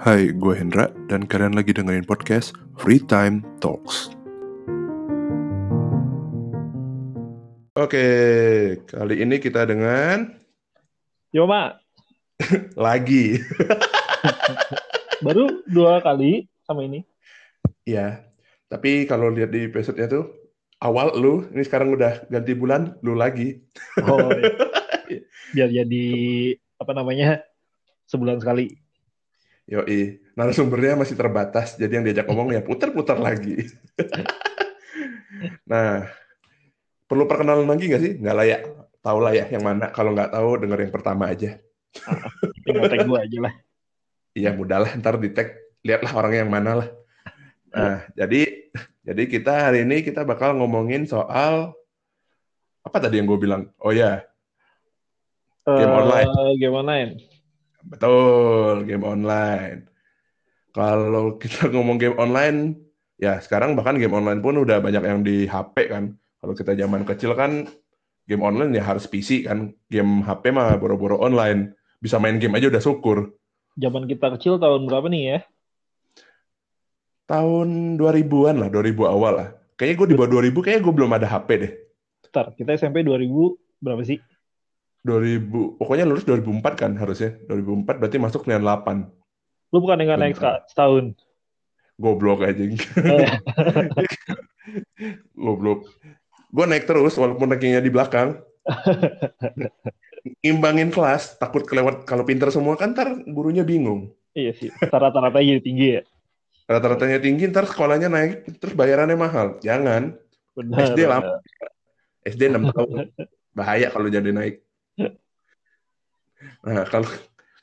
Hai, gue Hendra dan kalian lagi dengerin podcast Free Time Talks. Oke, kali ini kita dengan Yo, Mak. lagi. Baru dua kali sama ini. ya, tapi kalau lihat di episode-nya tuh awal lu, ini sekarang udah ganti bulan, lu lagi. Oh, iya. biar jadi apa namanya sebulan sekali. Yoi, narasumbernya masih terbatas, jadi yang diajak ngomong ya putar-putar lagi. nah, perlu perkenalan lagi nggak sih? Nggak layak. Tahu lah ya yang mana. Kalau nggak tahu, denger yang pertama aja. Tinggal tag gue aja lah. Iya, mudah lah. Ntar di tag, lihatlah orangnya yang mana lah. Nah, jadi jadi kita hari ini kita bakal ngomongin soal apa tadi yang gue bilang? Oh ya, Game online. Eh, game online. Betul, game online. Kalau kita ngomong game online, ya sekarang bahkan game online pun udah banyak yang di HP kan. Kalau kita zaman kecil kan game online ya harus PC kan. Game HP mah boro-boro online. Bisa main game aja udah syukur. Zaman kita kecil tahun berapa nih ya? Tahun 2000-an lah, 2000 awal lah. Kayaknya gue di bawah 2000, kayaknya gue belum ada HP deh. Ntar, kita SMP 2000 berapa sih? 2000, pokoknya lulus 2004 kan harusnya. 2004 berarti masuk 98. Lu bukan yang naik setahun. Goblok aja. Goblok. Gue naik terus walaupun rankingnya di belakang. Imbangin kelas, takut kelewat kalau pinter semua kan ntar gurunya bingung. iya sih. Rata-rata jadi tinggi ya. Rata-ratanya tinggi, ntar sekolahnya naik, terus bayarannya mahal. Jangan. Benar. SD lama. SD 6 tahun. Bahaya kalau jadi naik. Nah, kalau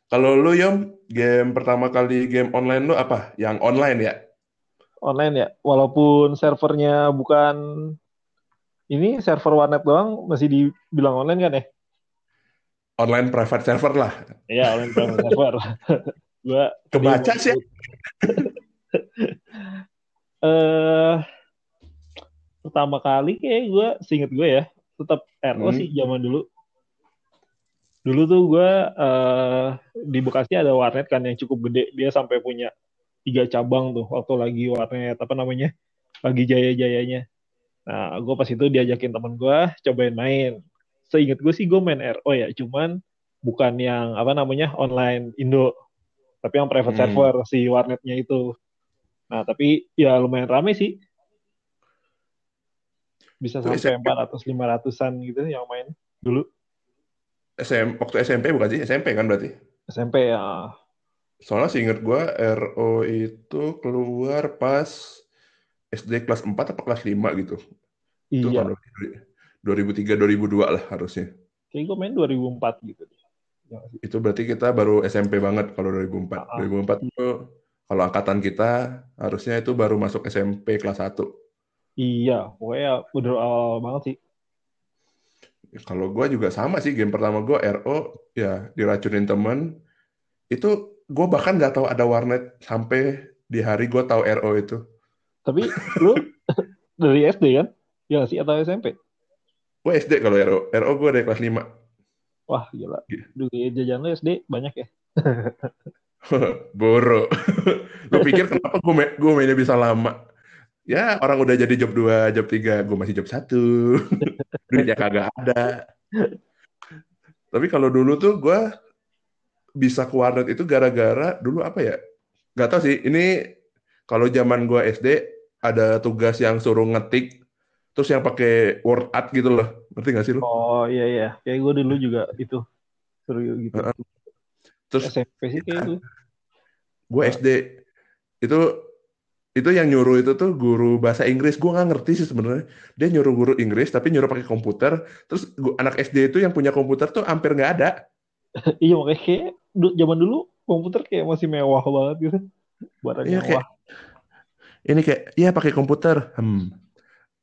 kalau lu Yom, game pertama kali game online lu apa? Yang online ya? Online ya. Walaupun servernya bukan ini server warnet doang masih dibilang online kan ya? Online private server lah. Iya, online private server. gua Kebaca sih. eh pertama kali kayak gue seinget gue ya tetap RO Hmm. sih zaman dulu dulu tuh gue eh di Bekasi ada warnet kan yang cukup gede. Dia sampai punya tiga cabang tuh waktu lagi warnet apa namanya lagi jaya-jayanya. Nah gue pas itu diajakin temen gue cobain main. Seinget gue sih gue main RO ya cuman bukan yang apa namanya online Indo tapi yang private Hmm. server si warnetnya itu. Nah tapi ya lumayan rame sih. Bisa sampai SMP. 400 500-an gitu yang main dulu SM, waktu SMP bukan sih? SMP kan berarti? SMP ya Soalnya seinget gue RO itu keluar pas SD kelas 4 apa kelas 5 gitu. Itu iya tahun 2003 2002 lah harusnya. kayak gue main 2004 gitu Ya, sih. Itu berarti kita baru SMP banget kalau 2004. Ah. 2004 itu kalau angkatan kita harusnya itu baru masuk SMP kelas 1. iya pokoknya udah awal banget sih Kalau gue juga sama sih game pertama gue RO ya diracunin temen. Itu gue bahkan nggak tahu ada warnet sampai di hari gue tahu RO itu. tapi lu dari SD kan ya sih atau SMP Gue SD kalau RO. RO gue dari kelas 5. wah gila Iya. dulu jajan lu SD banyak ya Boro. Lu pikir kenapa gue main, gue mainnya bisa lama? Ya orang udah jadi job 2, job 3, gue masih job 1. Duitnya kagak ada. Tapi kalau dulu tuh gue bisa ke warnet itu gara-gara dulu apa ya? Gak tau sih, ini kalau zaman gue SD ada tugas yang suruh ngetik terus yang pakai word art gitu loh. Ngerti gak sih lu? oh iya iya kayak gue dulu juga itu seru gitu Heeh. Terus SMP sih kayak itu gue SD itu itu yang nyuruh itu tuh guru bahasa Inggris. Gue nggak ngerti sih sebenarnya. Dia nyuruh guru Inggris tapi nyuruh pakai komputer. Terus gua- anak SD itu yang punya komputer tuh hampir nggak ada. Iya makanya kayak zaman dulu komputer kayak masih mewah banget gitu. Barang Iya, mewah. Kayak- ini kayak iya pakai komputer. Hmm.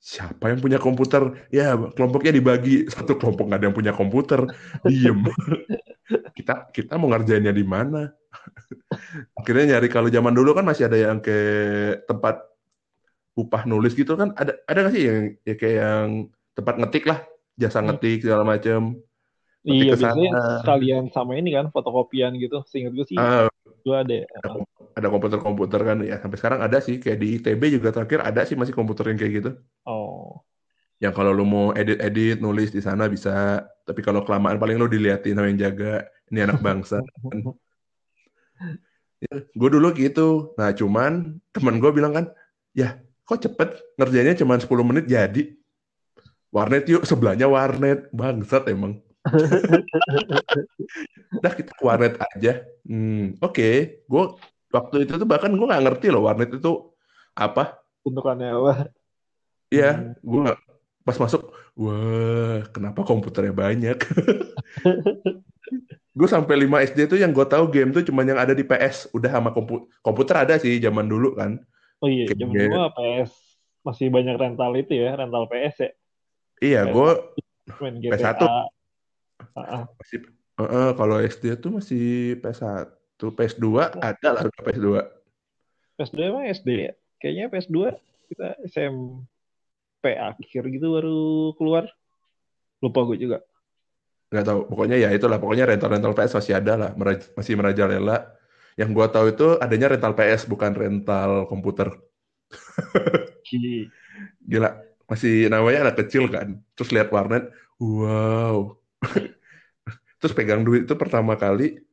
Siapa yang punya komputer? Ya kelompoknya dibagi. Satu kelompok nggak ada yang punya komputer. Diem. Kita kita mau ngerjainnya di mana akhirnya nyari kalau zaman dulu kan masih ada yang ke tempat upah nulis gitu kan ada ada nggak sih yang ya kayak yang tempat ngetik lah jasa Hmm. ngetik segala macam Ngetik Iya ke sana. biasanya sekalian sama ini kan fotokopian gitu. Seingat gue sih Ah, gue ada. ada komputer-komputer kan ya sampai sekarang ada sih kayak di ITB juga terakhir ada sih masih komputer yang kayak gitu. Oh. Yang kalau lu mau edit-edit nulis di sana bisa, tapi kalau kelamaan paling lu diliatin sama yang jaga. Ini anak bangsa. ya, gue dulu gitu. Nah cuman temen gue bilang kan, ya kok cepet ngerjainnya cuma 10 menit jadi. Warnet yuk sebelahnya warnet bangsat emang. Udah kita ke warnet aja. Hmm, Oke, okay. gue waktu itu tuh bahkan gue nggak ngerti loh warnet itu apa. Bentukannya apa? Iya, hmm. gue pas masuk, wah kenapa komputernya banyak? gue sampai 5 SD tuh yang gue tahu game tuh cuma yang ada di PS. Udah sama kompu komputer ada sih zaman dulu kan. Oh iya, zaman dulu PS masih banyak rental itu ya, rental PS ya. Iya, gue PS1 Uh, masih uh, uh, kalau SD tuh masih PS1, PS2 ada lah PS2. PS2 emang SD ya? Kayaknya PS2 kita SMP akhir gitu baru keluar. Lupa gue juga. Gak tahu. Pokoknya ya itulah. Pokoknya rental-rental PS masih ada lah. Meraj masih merajalela. Yang gue tahu itu adanya rental PS bukan rental komputer. Gila. Masih namanya anak kecil kan. Terus lihat warnet. Wow terus pegang duit itu pertama kali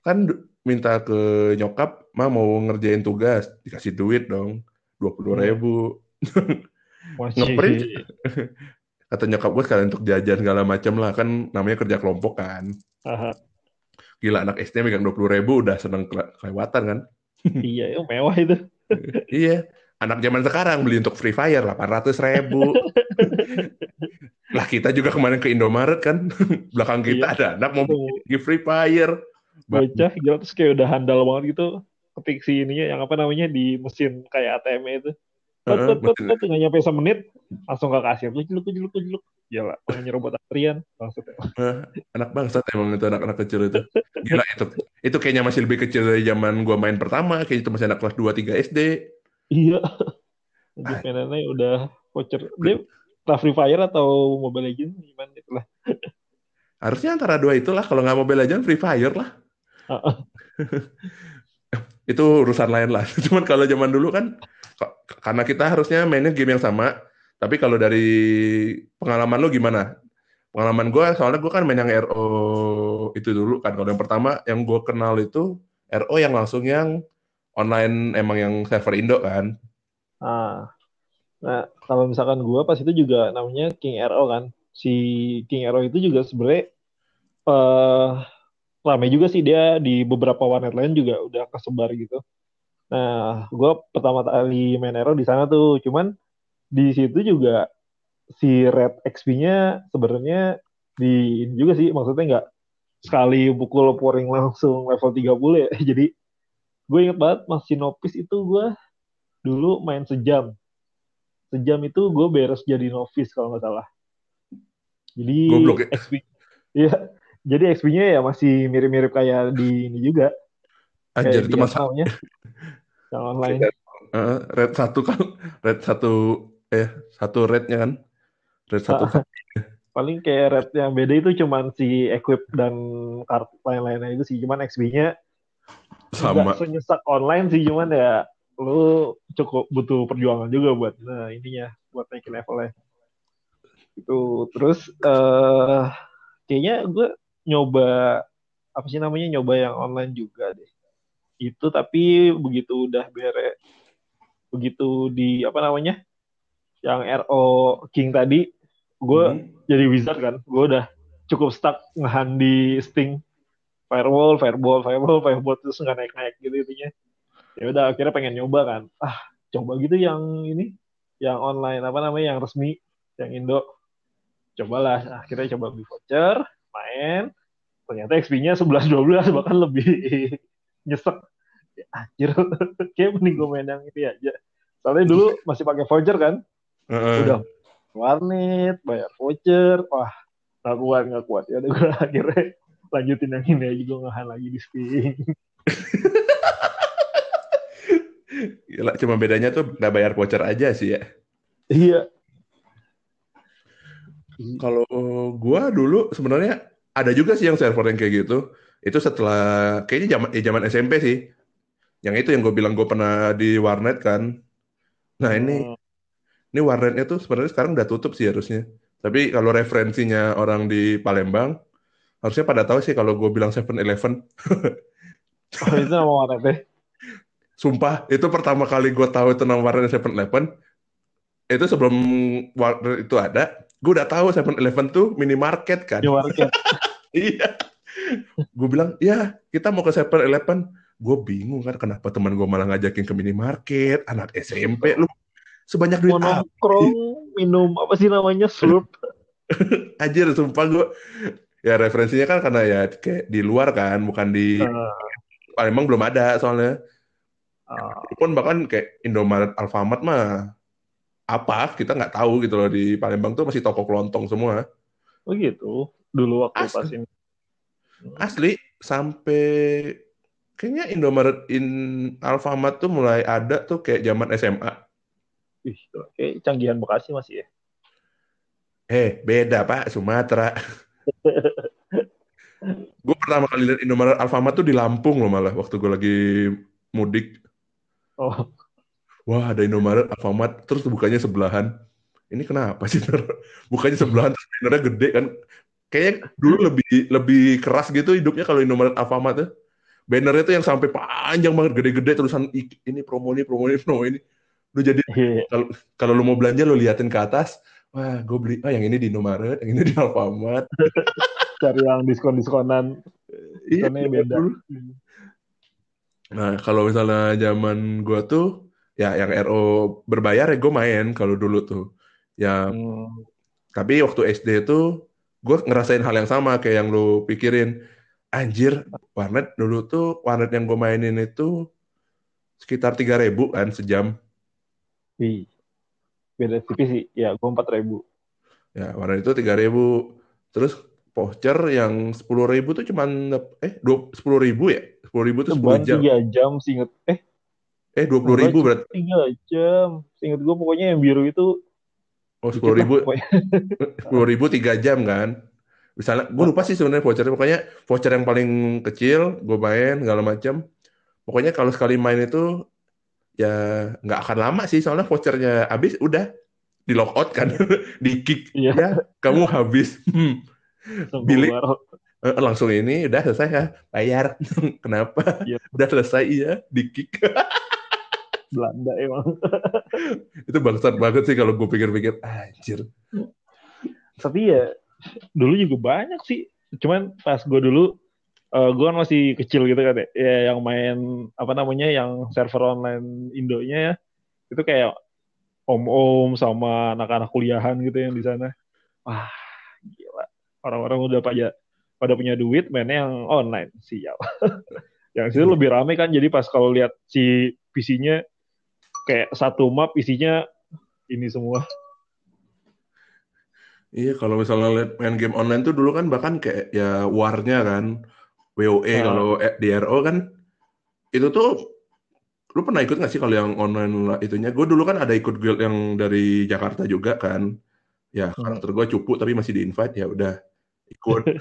kan minta ke nyokap mah mau ngerjain tugas dikasih duit dong dua puluh ribu ngeprint kata nyokap gue sekalian untuk jajan segala macam lah kan namanya kerja kelompok kan Aha. gila anak SD megang dua puluh ribu udah seneng kelewatan kan iya itu mewah itu iya anak zaman sekarang beli untuk Free Fire delapan ratus ribu Lah kita juga kemarin ke Indomaret kan, belakang kita iya. ada anak mau beli Free Fire. Bocah gitu terus kayak udah handal banget gitu ketik si ininya yang apa namanya di mesin kayak ATM itu. Tet tet tet nggak nyampe semenit langsung ke kasir jeluk jeluk jeluk jeluk. Gila, nyerobot antrian maksudnya. Anak bangsa emang itu anak-anak kecil itu. Gila itu. Itu kayaknya masih lebih kecil dari zaman gua main pertama, kayaknya itu masih anak kelas 2 3 SD. Iya. Jadi mainannya udah voucher. Dia Entah Free Fire atau Mobile Legends gimana itulah. Harusnya antara dua itulah. Kalau nggak Mobile Legends, Free Fire lah. itu urusan lain lah. Cuman kalau zaman dulu kan, karena kita harusnya mainnya game yang sama. Tapi kalau dari pengalaman lo gimana? Pengalaman gue, soalnya gue kan main yang RO itu dulu kan. Kalau yang pertama yang gue kenal itu RO yang langsung yang online emang yang server Indo kan. Ah. Nah, kalau misalkan gue pas itu juga namanya King RO kan. Si King RO itu juga sebenarnya uh, rame juga sih dia di beberapa warnet lain juga udah kesebar gitu. Nah, gue pertama kali main RO di sana tuh, cuman di situ juga si red XP-nya sebenarnya di ini juga sih maksudnya nggak sekali pukul pouring langsung level 30 ya. Jadi gue inget banget masih nopis itu gue dulu main sejam sejam itu gue beres jadi novice kalau nggak salah. Jadi Goblok, ya? XP, ya, jadi XP-nya ya masih mirip-mirip kayak di ini juga. Anjir itu masalahnya. Yang online. Uh, red satu kan, red satu eh satu rednya kan, red satu. Uh, paling kayak red yang beda itu cuman si equip dan kartu lain-lainnya itu sih, cuman XP-nya sama. senyesak online sih, cuman ya lu cukup butuh perjuangan juga buat nah ininya buat naikin levelnya itu terus uh, kayaknya gue nyoba apa sih namanya nyoba yang online juga deh itu tapi begitu udah bere begitu di apa namanya yang RO King tadi gue hmm. jadi wizard kan. Gue udah cukup stuck ngehan di Sting. Firewall firewall firewall firewall terus nggak naik naik gitu intinya. Ya udah akhirnya pengen nyoba kan. Ah coba gitu yang ini yang online apa namanya yang resmi yang Indo. Cobalah nah, akhirnya coba beli voucher main. Ternyata XP-nya 11 12 bahkan lebih nyesek. Anjir. Kayak mending gue main yang ini aja. Soalnya dulu masih pakai voucher kan? Udah. Warnet bayar voucher. Wah nggak kuat nggak kuat. Ya udah gue akhirnya lanjutin yang ini aja. Gue ngahan lagi di Steam. Gila, cuma bedanya tuh nggak bayar voucher aja sih ya. Iya. Kalau gua dulu sebenarnya ada juga sih yang server yang kayak gitu. Itu setelah kayaknya zaman eh, zaman SMP sih. Yang itu yang gue bilang gue pernah di warnet kan. Nah ini Hmm. ini warnetnya tuh sebenarnya sekarang udah tutup sih harusnya. Tapi kalau referensinya orang di Palembang, harusnya pada tahu sih kalau gue bilang 7-Eleven. Oh, itu nama warnetnya. Sumpah, itu pertama kali gue tahu itu nama warnet 7-Eleven. Itu sebelum warnet itu ada, gue udah tahu 7-Eleven tuh minimarket kan. Di market. Iya. Gue bilang, ya kita mau ke 7-Eleven. Gue bingung kan kenapa teman gue malah ngajakin ke minimarket. Anak SMP lu sebanyak duit nongkrong, minum apa sih namanya? Slurp. Anjir, sumpah gue. Ya referensinya kan karena ya kayak di luar kan, bukan di Nah, Palembang belum ada soalnya. ah, Pun bahkan kayak Indomaret, Alfamart mah apa kita nggak tahu gitu loh di Palembang tuh masih toko kelontong semua. oh gitu. Dulu waktu Asli. pas ini. Asli sampai kayaknya Indomaret in Alfamart tuh mulai ada tuh kayak zaman SMA. Ih, kayak canggihan Bekasi masih ya. Eh, beda Pak, Sumatera. gue pertama kali lihat Indomaret Alfamart tuh di Lampung loh malah waktu gue lagi mudik. Oh, Wah, ada Indomaret Alfamart terus bukanya sebelahan. Ini kenapa sih? Bukanya sebelahan terus bannernya gede kan. Kayaknya dulu lebih lebih keras gitu hidupnya kalau Indomaret Alfamart tuh. Bannernya tuh yang sampai panjang banget gede-gede terusan "Ih, ini promo ini promo ini promo ini. Lu jadi iya. kalau kalau lu mau belanja lu liatin ke atas, wah gue beli ah yang ini di Indomaret, yang ini di Alfamart. Cari yang diskon-diskonan. Iya, Diskonnya beda. dulu. Nah, kalau misalnya zaman gua tuh ya yang RO berbayar ya gue main kalau dulu tuh. Ya, Hmm. tapi waktu SD tuh gue ngerasain hal yang sama kayak yang lu pikirin. Anjir, warnet dulu tuh warnet yang gue mainin itu sekitar 3000 kan sejam. Wih. Beda tipis sih. Ya, gue 4000. Ya, warnet itu 3000. Terus voucher yang 10.000 tuh cuman eh 10.000 ya? 10.000 tuh 10 Sebulan jam. 3 jam, seinget. Eh, Eh 20.000 berarti. 3 jam. Seinget gue pokoknya yang biru itu Oh, sepuluh ribu, sepuluh ribu tiga jam kan? Misalnya, gue lupa sih sebenarnya vouchernya. Pokoknya voucher yang paling kecil, gue main segala macam. Pokoknya kalau sekali main itu ya nggak akan lama sih, soalnya vouchernya habis, udah di lock out kan, di kick. Iya. Ya, kamu habis. Hmm. Langsung Billy. keluar. Eh, Langsung ini udah selesai ya, bayar. Kenapa? Iya. Udah selesai ya, di kick. Belanda emang. itu bangsat banget sih kalau gue pikir-pikir, anjir. Tapi ya dulu juga banyak sih. Cuman pas gue dulu eh gue kan masih kecil gitu kan ya. Ya, yang main apa namanya yang server online Indonya ya. Itu kayak om-om sama anak-anak kuliahan gitu yang di sana. Wah, gila. Orang-orang udah pada pada punya duit mainnya yang online. Siap. yang situ lebih rame kan. Jadi pas kalau lihat si PC-nya kayak satu map isinya ini semua. Iya, kalau misalnya lihat main game online tuh dulu kan bahkan kayak ya war-nya kan, WoE Ah. kalau eh, di RO kan itu tuh lu pernah ikut nggak sih kalau yang online lah itunya? Gue dulu kan ada ikut guild yang dari Jakarta juga kan. Ya Hmm. karakter gue cupu tapi masih di invite ya udah ikut.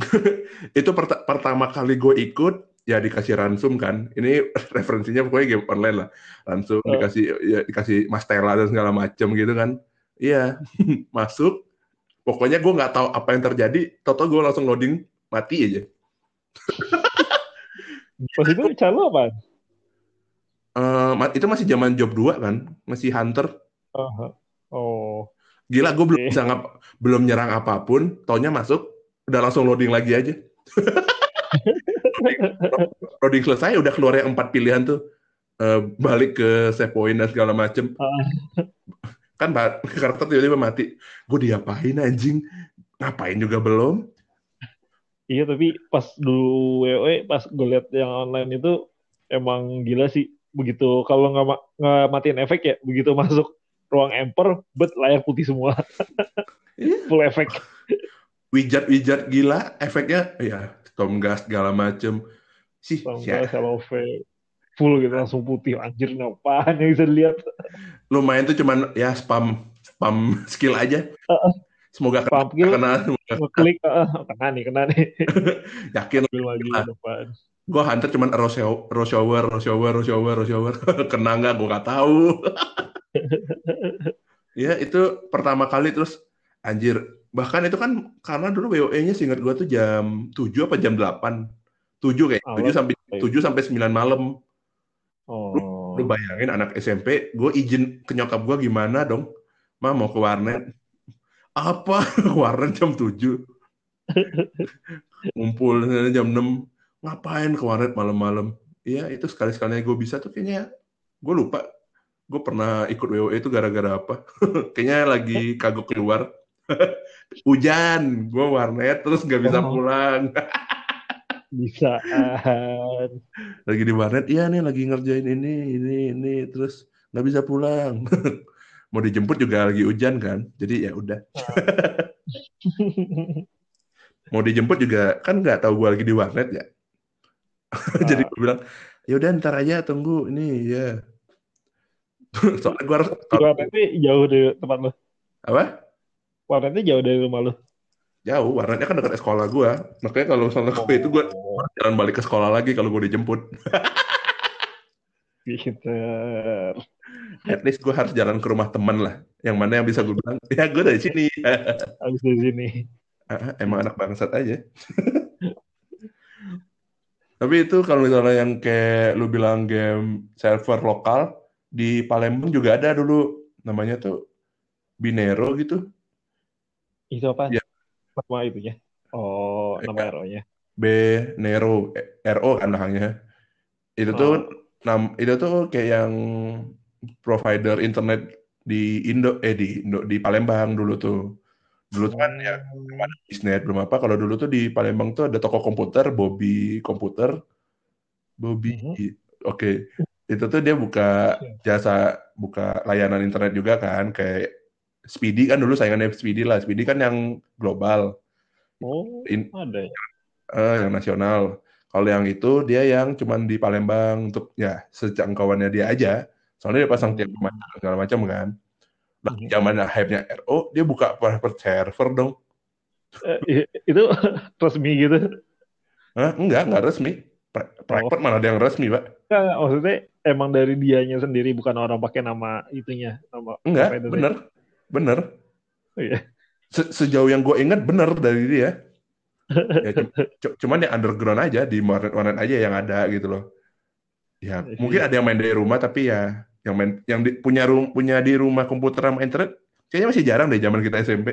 itu perta- pertama kali gue ikut ya dikasih ransum kan. Ini referensinya pokoknya game online lah. Ransum Ah. dikasih ya dikasih mastela dan segala macam gitu kan. Iya, masuk. Pokoknya gue nggak tahu apa yang terjadi. Toto gue langsung loading mati aja. Pas itu calo apa? Ma- itu masih zaman job 2 kan, masih hunter. Aha. Oh, Gila, gue belum bisa ngap- belum nyerang apa pun. Taunya masuk, udah langsung loading lagi aja. loading selesai, udah keluar yang empat pilihan tuh. Eh, balik ke save point dan segala macem. Ah. Kan karakter tiba-tiba mati. Gue diapain anjing? Ngapain juga belum? iya tapi pas dulu WoE pas gue liat yang online itu emang gila sih. Begitu kalau nggak ma- nggak matiin efek ya, begitu masuk ruang emper, bet layar putih semua, Iya. full efek. Wijat-wijat gila, efeknya ya storm gas segala macem. Sih, Sama ya, sama V full gitu langsung putih anjir ini apaan yang bisa dilihat lumayan tuh cuman ya spam spam skill aja. Heeh. Semoga kena, Spam skill. kena, semoga ngeklik ah kena nih kena nih yakin lagi Gue hunter cuman shower, rush shower, rush shower, rush shower, shower. Kena nggak? Gue nggak tahu. ya itu pertama kali terus anjir. Bahkan itu kan karena dulu WoE-nya singkat gue tuh jam 7 apa jam 8. 7 kayak. 7 sampai 7 sampai 9 malam. Oh. Lu, lu bayangin anak SMP, gue izin ke nyokap gue gimana dong? Ma mau ke warnet. Apa? warnet jam 7. Ngumpul jam 6. Ngapain ke warnet malam-malam? Iya, itu sekali-sekalinya gue bisa tuh kayaknya gue lupa. Gue pernah ikut WoE itu gara-gara apa? kayaknya lagi kagok keluar. Hujan, gue warnet terus nggak bisa pulang. Bisaan. Lagi di warnet, iya nih lagi ngerjain ini, ini, ini, terus nggak bisa pulang. Mau dijemput juga lagi hujan kan, jadi ya udah. Mau dijemput juga kan nggak tahu gue lagi di warnet ya. jadi gue bilang, ya udah ntar aja tunggu ini ya. Soalnya gue harus. Warnetnya jauh dari tempat lo. Apa? Warnetnya jauh dari rumah lo. Jauh, warnetnya kan dekat sekolah gue. Makanya kalau misalnya gue itu gue jalan balik ke sekolah lagi kalau gue dijemput. Pinter. At least gue harus jalan ke rumah teman lah. Yang mana yang bisa gue bilang, ya gue dari sini. Habis dari sini. Ah, Emang anak bangsat aja. Tapi itu kalau misalnya yang kayak lu bilang game server lokal, di Palembang juga ada dulu. Namanya tuh Binero gitu. Itu apa? Ya. Nama itunya. Oh, nama RO-nya. B Nero RO kan belakangnya. Itu tuh Oh. nam itu tuh kayak yang provider internet di Indo eh di Indo di Palembang dulu tuh. Dulu tuh kan ya belum ada bisnet belum apa. Kalau dulu tuh di Palembang tuh ada toko komputer, Bobby Komputer. Bobby. Oke. Itu tuh dia buka jasa buka layanan internet juga kan kayak Speedy kan dulu saingannya Speedy lah. Speedy kan yang global. Oh, In- ada ya. Eh, yang nasional. Kalau yang itu dia yang cuman di Palembang untuk ya sejangkauannya dia aja. Soalnya dia pasang tiap macam segala macam kan. Nah, zaman hype-nya RO dia buka private server dong. Eh, itu resmi gitu. Hah? Enggak, enggak resmi. Pri- Private mana ada yang resmi, Pak? Nggak, nggak, maksudnya emang dari dianya sendiri bukan orang pakai nama itunya, nama Enggak, bener. Bener. Oh, iya. Se- Sejauh yang gue ingat bener dari dia. Ya, cu- cu- cuman yang underground aja di warnet-warnet aja yang ada gitu loh. Ya, Iya. mungkin ada yang main dari rumah tapi ya yang main yang di- punya rum, punya di rumah komputer sama internet kayaknya masih jarang deh zaman kita SMP.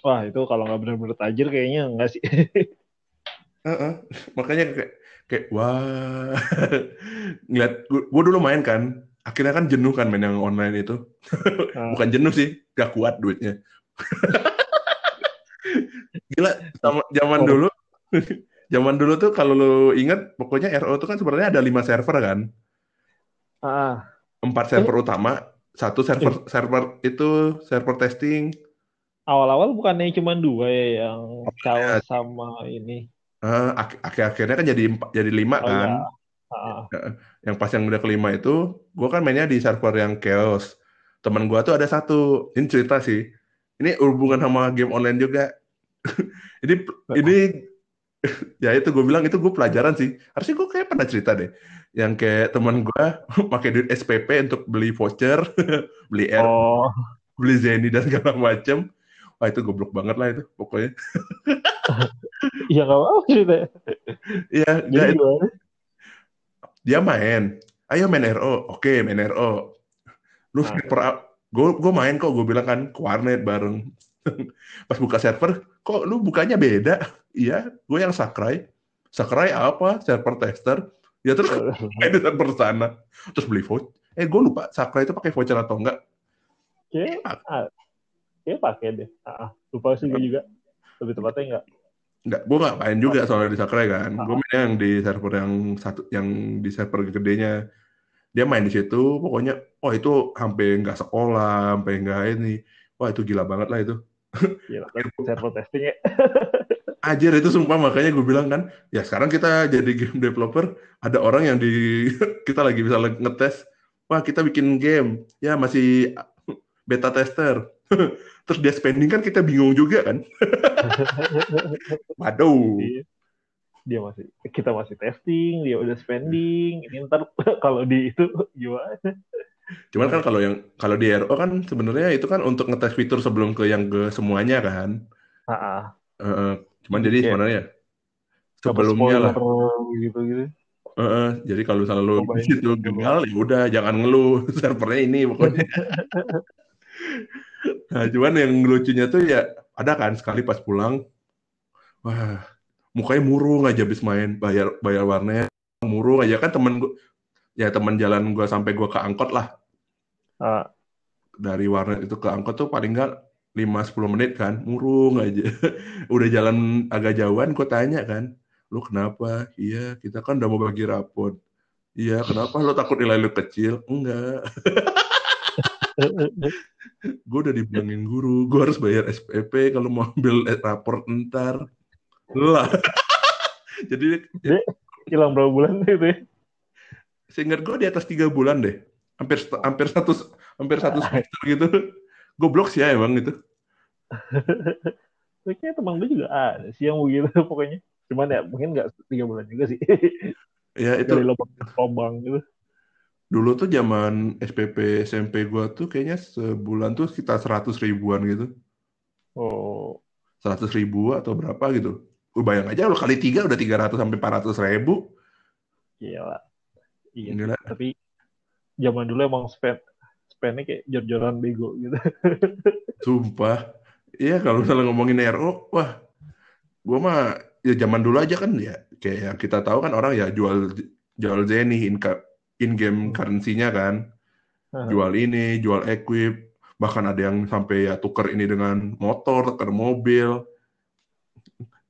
Wah, itu kalau nggak benar-benar tajir kayaknya enggak sih. Heeh. Makanya kayak kayak wah ngeliat gue dulu main kan akhirnya kan jenuh kan main yang online itu Ah. bukan jenuh sih gak kuat duitnya gila sama zaman Oh. dulu zaman dulu tuh kalau lu inget pokoknya RO tuh kan sebenarnya ada lima server kan Ah, empat server utama satu server server itu server testing awal-awal bukannya cuma dua ya yang iya. Chaos sama ini. Ah, ak- akhir-akhirnya kan jadi empat, jadi lima Oh kan iya. Ah, yang pas yang udah kelima itu gue kan mainnya di server yang chaos. Teman gue tuh ada satu. Ini cerita sih. Ini hubungan sama game online juga. Ini ini ya itu gue bilang itu gue pelajaran sih. Harusnya gue kayak pernah cerita deh. Yang kayak teman gue pakai duit SPP untuk beli voucher beli air oh, beli Zeni dan segala macem. Wah itu goblok banget lah itu pokoknya. Iya nggak apa-apa ceritanya. iya Jadi nggak, gimana? Dia main. Ayo main RO oke main RO lu Ah. server gue gue main kok. Gue bilang kan ke warnet bareng. Pas buka server kok lu bukanya beda? Iya gue yang sakrai sakrai apa? Server tester. Ya terus main di server sana. Terus beli voucher eh gue lupa sakrai itu pakai voucher atau enggak. Kayak, ah, kayak pakai deh. Ah, ah. lupa sih gue juga. Lebih tepatnya enggak. Enggak, gue nggak main juga soalnya di Sakurai kan. Gue main yang di server yang satu, yang di server gedenya. Dia main di situ, pokoknya, oh itu sampai nggak sekolah, sampai nggak ini. Wah itu gila banget lah itu. Gila, server testing ya. Ajar itu sumpah makanya gue bilang kan, ya sekarang kita jadi game developer, ada orang yang di kita lagi bisa ngetes, wah kita bikin game, ya masih beta tester. Terus dia spending kan kita bingung juga kan. Waduh. Iya. dia masih kita masih testing dia udah spending ini ntar kalau di itu gimana Cuman kan kalau yang kalau di RO kan sebenarnya itu kan untuk ngetes fitur sebelum ke yang ke semuanya kan. ah Uh, cuman jadi Iya. sebenarnya sebelumnya lah. spoiler gitu gitu Heeh, jadi kalau misalnya lu Cobain. di situ gagal ya udah jangan ngeluh servernya ini pokoknya. Nah, cuman yang lucunya tuh ya ada kan sekali pas pulang wah mukanya murung aja habis main bayar bayar warnet. Murung aja kan temen gua ya teman jalan gua sampai gua ke angkot lah. Ah. Dari warnet itu ke angkot tuh paling nggak 5-10 menit kan murung aja. Udah jalan agak jauhan gua tanya kan lu kenapa? Iya kita kan udah mau bagi rapot. Iya kenapa? Lu takut nilai lu kecil? Enggak gue udah dibilangin guru gue harus bayar SPP kalau mau ambil raport ntar. Lah. Jadi hilang berapa bulan itu ya? Seingat gue di atas tiga bulan deh. Hampir hampir satu hampir satu semester gitu. Goblok sih ya emang itu kayaknya teman gue juga ada sih yang begitu pokoknya. Cuman ya mungkin nggak tiga bulan juga sih. Ya itu dari lubang lubang gitu dulu tuh zaman SPP SMP gua tuh kayaknya sebulan tuh sekitar 100 ribuan gitu. Oh. 100 ribu atau berapa gitu. Lu bayang aja lu kali tiga udah 300 sampai 400 ribu. Gila. Iya. Gila. tapi zaman dulu emang spend spendnya kayak jor-joran bego gitu. Sumpah. Iya kalau misalnya ngomongin RO wah gua mah ya zaman dulu aja kan ya kayak yang kita tahu kan orang ya jual jual Zeni in, in game currency-nya kan jual ini, jual equip, bahkan ada yang sampai ya tuker ini dengan motor, tuker mobil.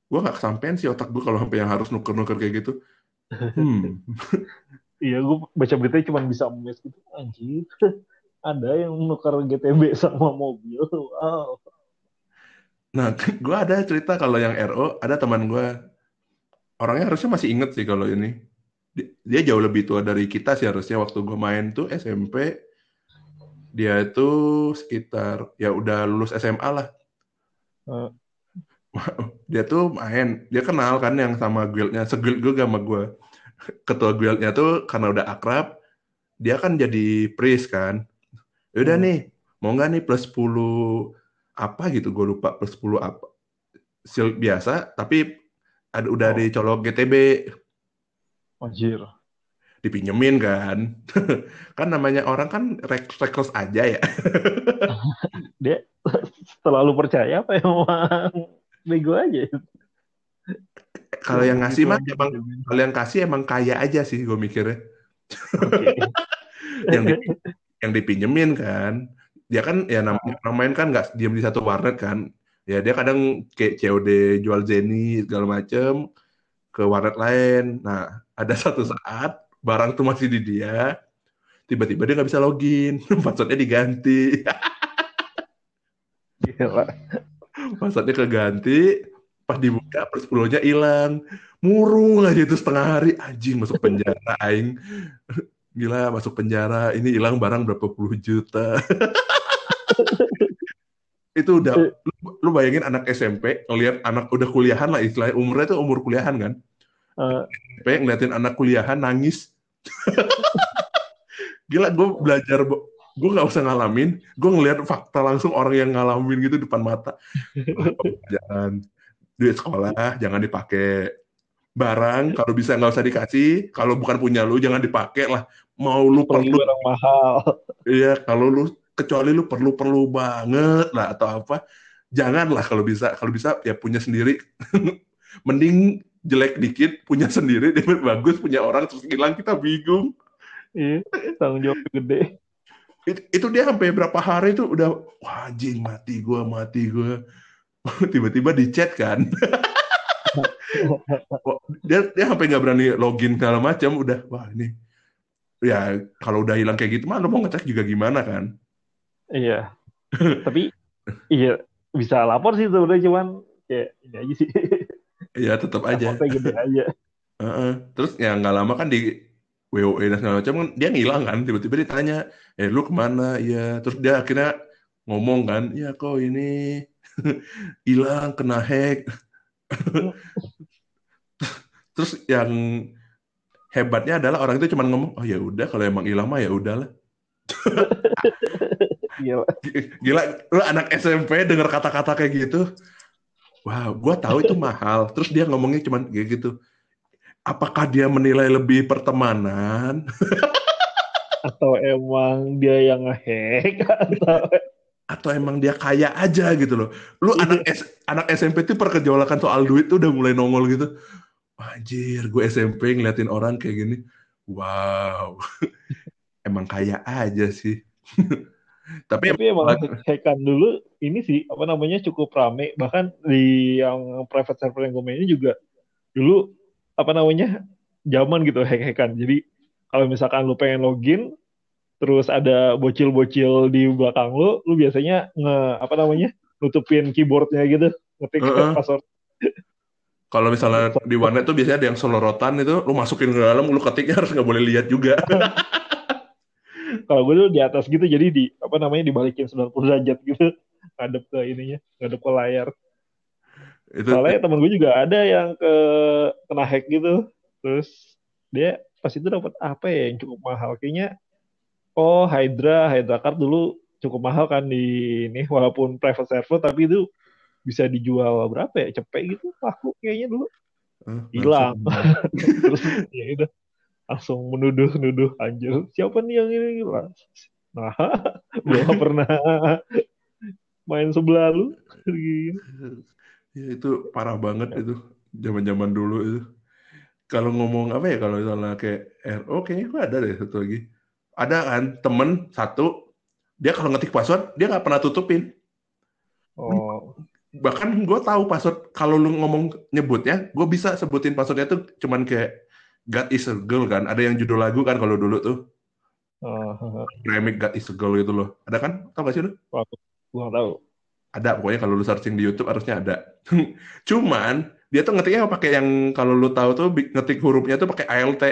Gue nggak kesampean sih otak gue kalau sampai yang harus nuker-nuker kayak gitu. Hmm. iya gue baca beritanya cuma bisa mes gitu anjir ada yang nukar GTB sama mobil wow Nah, gue ada cerita kalau yang RO, ada teman gue, orangnya harusnya masih inget sih kalau ini. Di- Dia jauh lebih tua dari kita sih harusnya waktu gue main tuh SMP. Dia itu sekitar, ya udah lulus SMA lah. Eh. Dia tuh main, dia kenal kan yang sama guildnya, seguild gue sama gue. Ketua guildnya tuh karena udah akrab, dia kan jadi priest kan. Yaudah Hmm. nih, mau nggak nih plus 10 apa gitu, gue lupa plus 10 apa. Shield biasa, tapi ada udah Oh. dicolok GTB, anjir. Dipinjemin kan. kan namanya orang kan rek reckless aja ya. dia terlalu percaya apa emang bego aja. Kalau yang ngasih Gitu mah emang kalau yang kasih emang kaya aja sih gue mikirnya. Yang di- yang dipinjemin kan. Dia kan ya nam orang main kan nggak diam di satu warnet kan. Ya dia kadang kayak COD jual Zeni segala macem ke warnet lain. Nah ada satu saat barang tuh masih di dia tiba-tiba dia nggak bisa login passwordnya diganti. Gila. passwordnya keganti pas dibuka plus 10 nya hilang. Murung aja itu setengah hari. Anjing masuk penjara aing. Gila masuk penjara. Ini hilang barang berapa puluh juta. Itu udah lu, lu bayangin anak SMP ngelihat anak udah kuliahan lah istilahnya umurnya tuh umur kuliahan kan SMP ngeliatin anak kuliahan nangis. Gila gue belajar gue nggak usah ngalamin. Gue ngelihat fakta langsung orang yang ngalamin gitu depan mata. Jangan duit sekolah jangan dipakai barang. Kalau bisa nggak usah dikasih. Kalau bukan punya lu jangan dipakai lah. Mau lu perlu perlu. barang mahal. Iya kalau lu kecuali lu perlu perlu banget lah atau apa. Janganlah kalau bisa. Kalau bisa ya punya sendiri. Mending jelek dikit punya sendiri dia bagus punya orang terus hilang kita bingung. Iya tanggung jawab gede. It- itu dia sampai berapa hari itu udah wah anjing mati gua mati gua. Tiba-tiba di chat kan dia dia sampai nggak berani login segala macam udah wah ini ya kalau udah hilang kayak gitu mah lu mau ngecek juga gimana kan? Iya. Tapi iya bisa lapor sih sebenarnya cuman kayak ini aja sih ya tetap aja. Gede aja. Heeh. terus ya nggak lama kan di WOE dan segala macam kan dia ngilang kan tiba-tiba ditanya eh lu ke mana? Ya terus dia akhirnya ngomong kan ya kok ini hilang kena hack. Terus yang hebatnya adalah orang itu cuma ngomong oh ya udah kalau emang hilang mah ya udahlah. Gila. gila lu anak SMP dengar kata-kata kayak gitu wow gue tahu itu mahal terus dia ngomongnya cuma kayak gitu apakah dia menilai lebih pertemanan Atau emang dia yang ngehack atau atau emang dia kaya aja gitu loh. Lu anak S, anak SMP tuh pergejolakan soal duit tuh udah mulai nongol gitu. Anjir, gue SMP ngeliatin orang kayak gini. Wow. emang kaya aja sih. Tapi, tapi emang hackan dulu ini sih apa namanya cukup rame bahkan di yang private server yang gue mainin juga dulu apa namanya zaman gitu hack-hackan jadi kalau misalkan lu pengen login terus ada bocil-bocil di belakang lu lu biasanya nge apa namanya nutupin keyboardnya gitu ngetik Heeh. password kalau misalnya di warnet tuh biasanya ada yang selorotan itu, lu masukin ke dalam, lu ketiknya harus nggak boleh lihat juga. kalau gue dulu di atas gitu jadi di apa namanya dibalikin 90 derajat gitu. Ngadep ke ininya ngadep ke layar. Itu soalnya temen gue juga ada yang ke kena hack gitu. Terus dia pas itu dapat apa ya yang cukup mahal? Kayaknya oh Hydra. Hydra card dulu cukup mahal kan di ini walaupun private server tapi itu bisa dijual berapa ya? Cepet gitu laku kayaknya dulu. Hilang. terus ya udah langsung menuduh nuduh anjir siapa nih yang ini lah nah gue nggak pernah main sebelah lu. Ya, itu parah banget itu zaman-zaman dulu itu. Kalau ngomong apa ya kalau misalnya kayak RO kayaknya gue ada deh satu lagi. Ada kan temen satu dia kalau ngetik password dia nggak pernah tutupin. oh Bahkan gue tahu password kalau lu ngomong nyebutnya, gue bisa sebutin passwordnya tuh cuman kayak God is a girl kan. Ada yang judul lagu kan kalau dulu tuh. oh, Remix God is a girl gitu loh. Ada kan? Tau gak sih lu? gue nggak tahu ada pokoknya kalau lu searching di YouTube harusnya ada. Cuman dia tuh ngetiknya pakai yang kalau lu tahu tuh ngetik hurufnya tuh pakai ALT.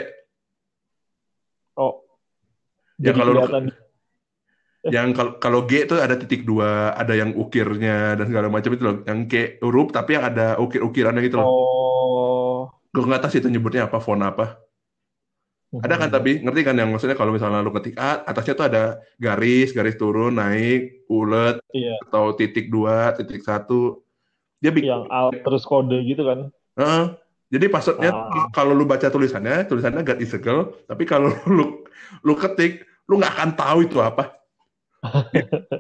oh Ya, kalau lu- Yang kalau kalau G tuh ada titik dua, ada yang ukirnya dan segala macam itu loh. Yang kayak huruf tapi yang ada ukir-ukirannya gitu loh. oh Gue nggak tahu sih itu nyebutnya apa, font apa. Ada kan tapi ngerti kan yang maksudnya kalau misalnya lu ketik A, atasnya tuh ada garis, garis turun, naik, ulet, iya atau titik dua, titik satu. Dia bikin yang alt terus kode gitu kan Heeh. Jadi passwordnya Ah. kalau lu baca tulisannya, tulisannya God is a girl, tapi kalau lu lu ketik, lu nggak akan tahu itu apa.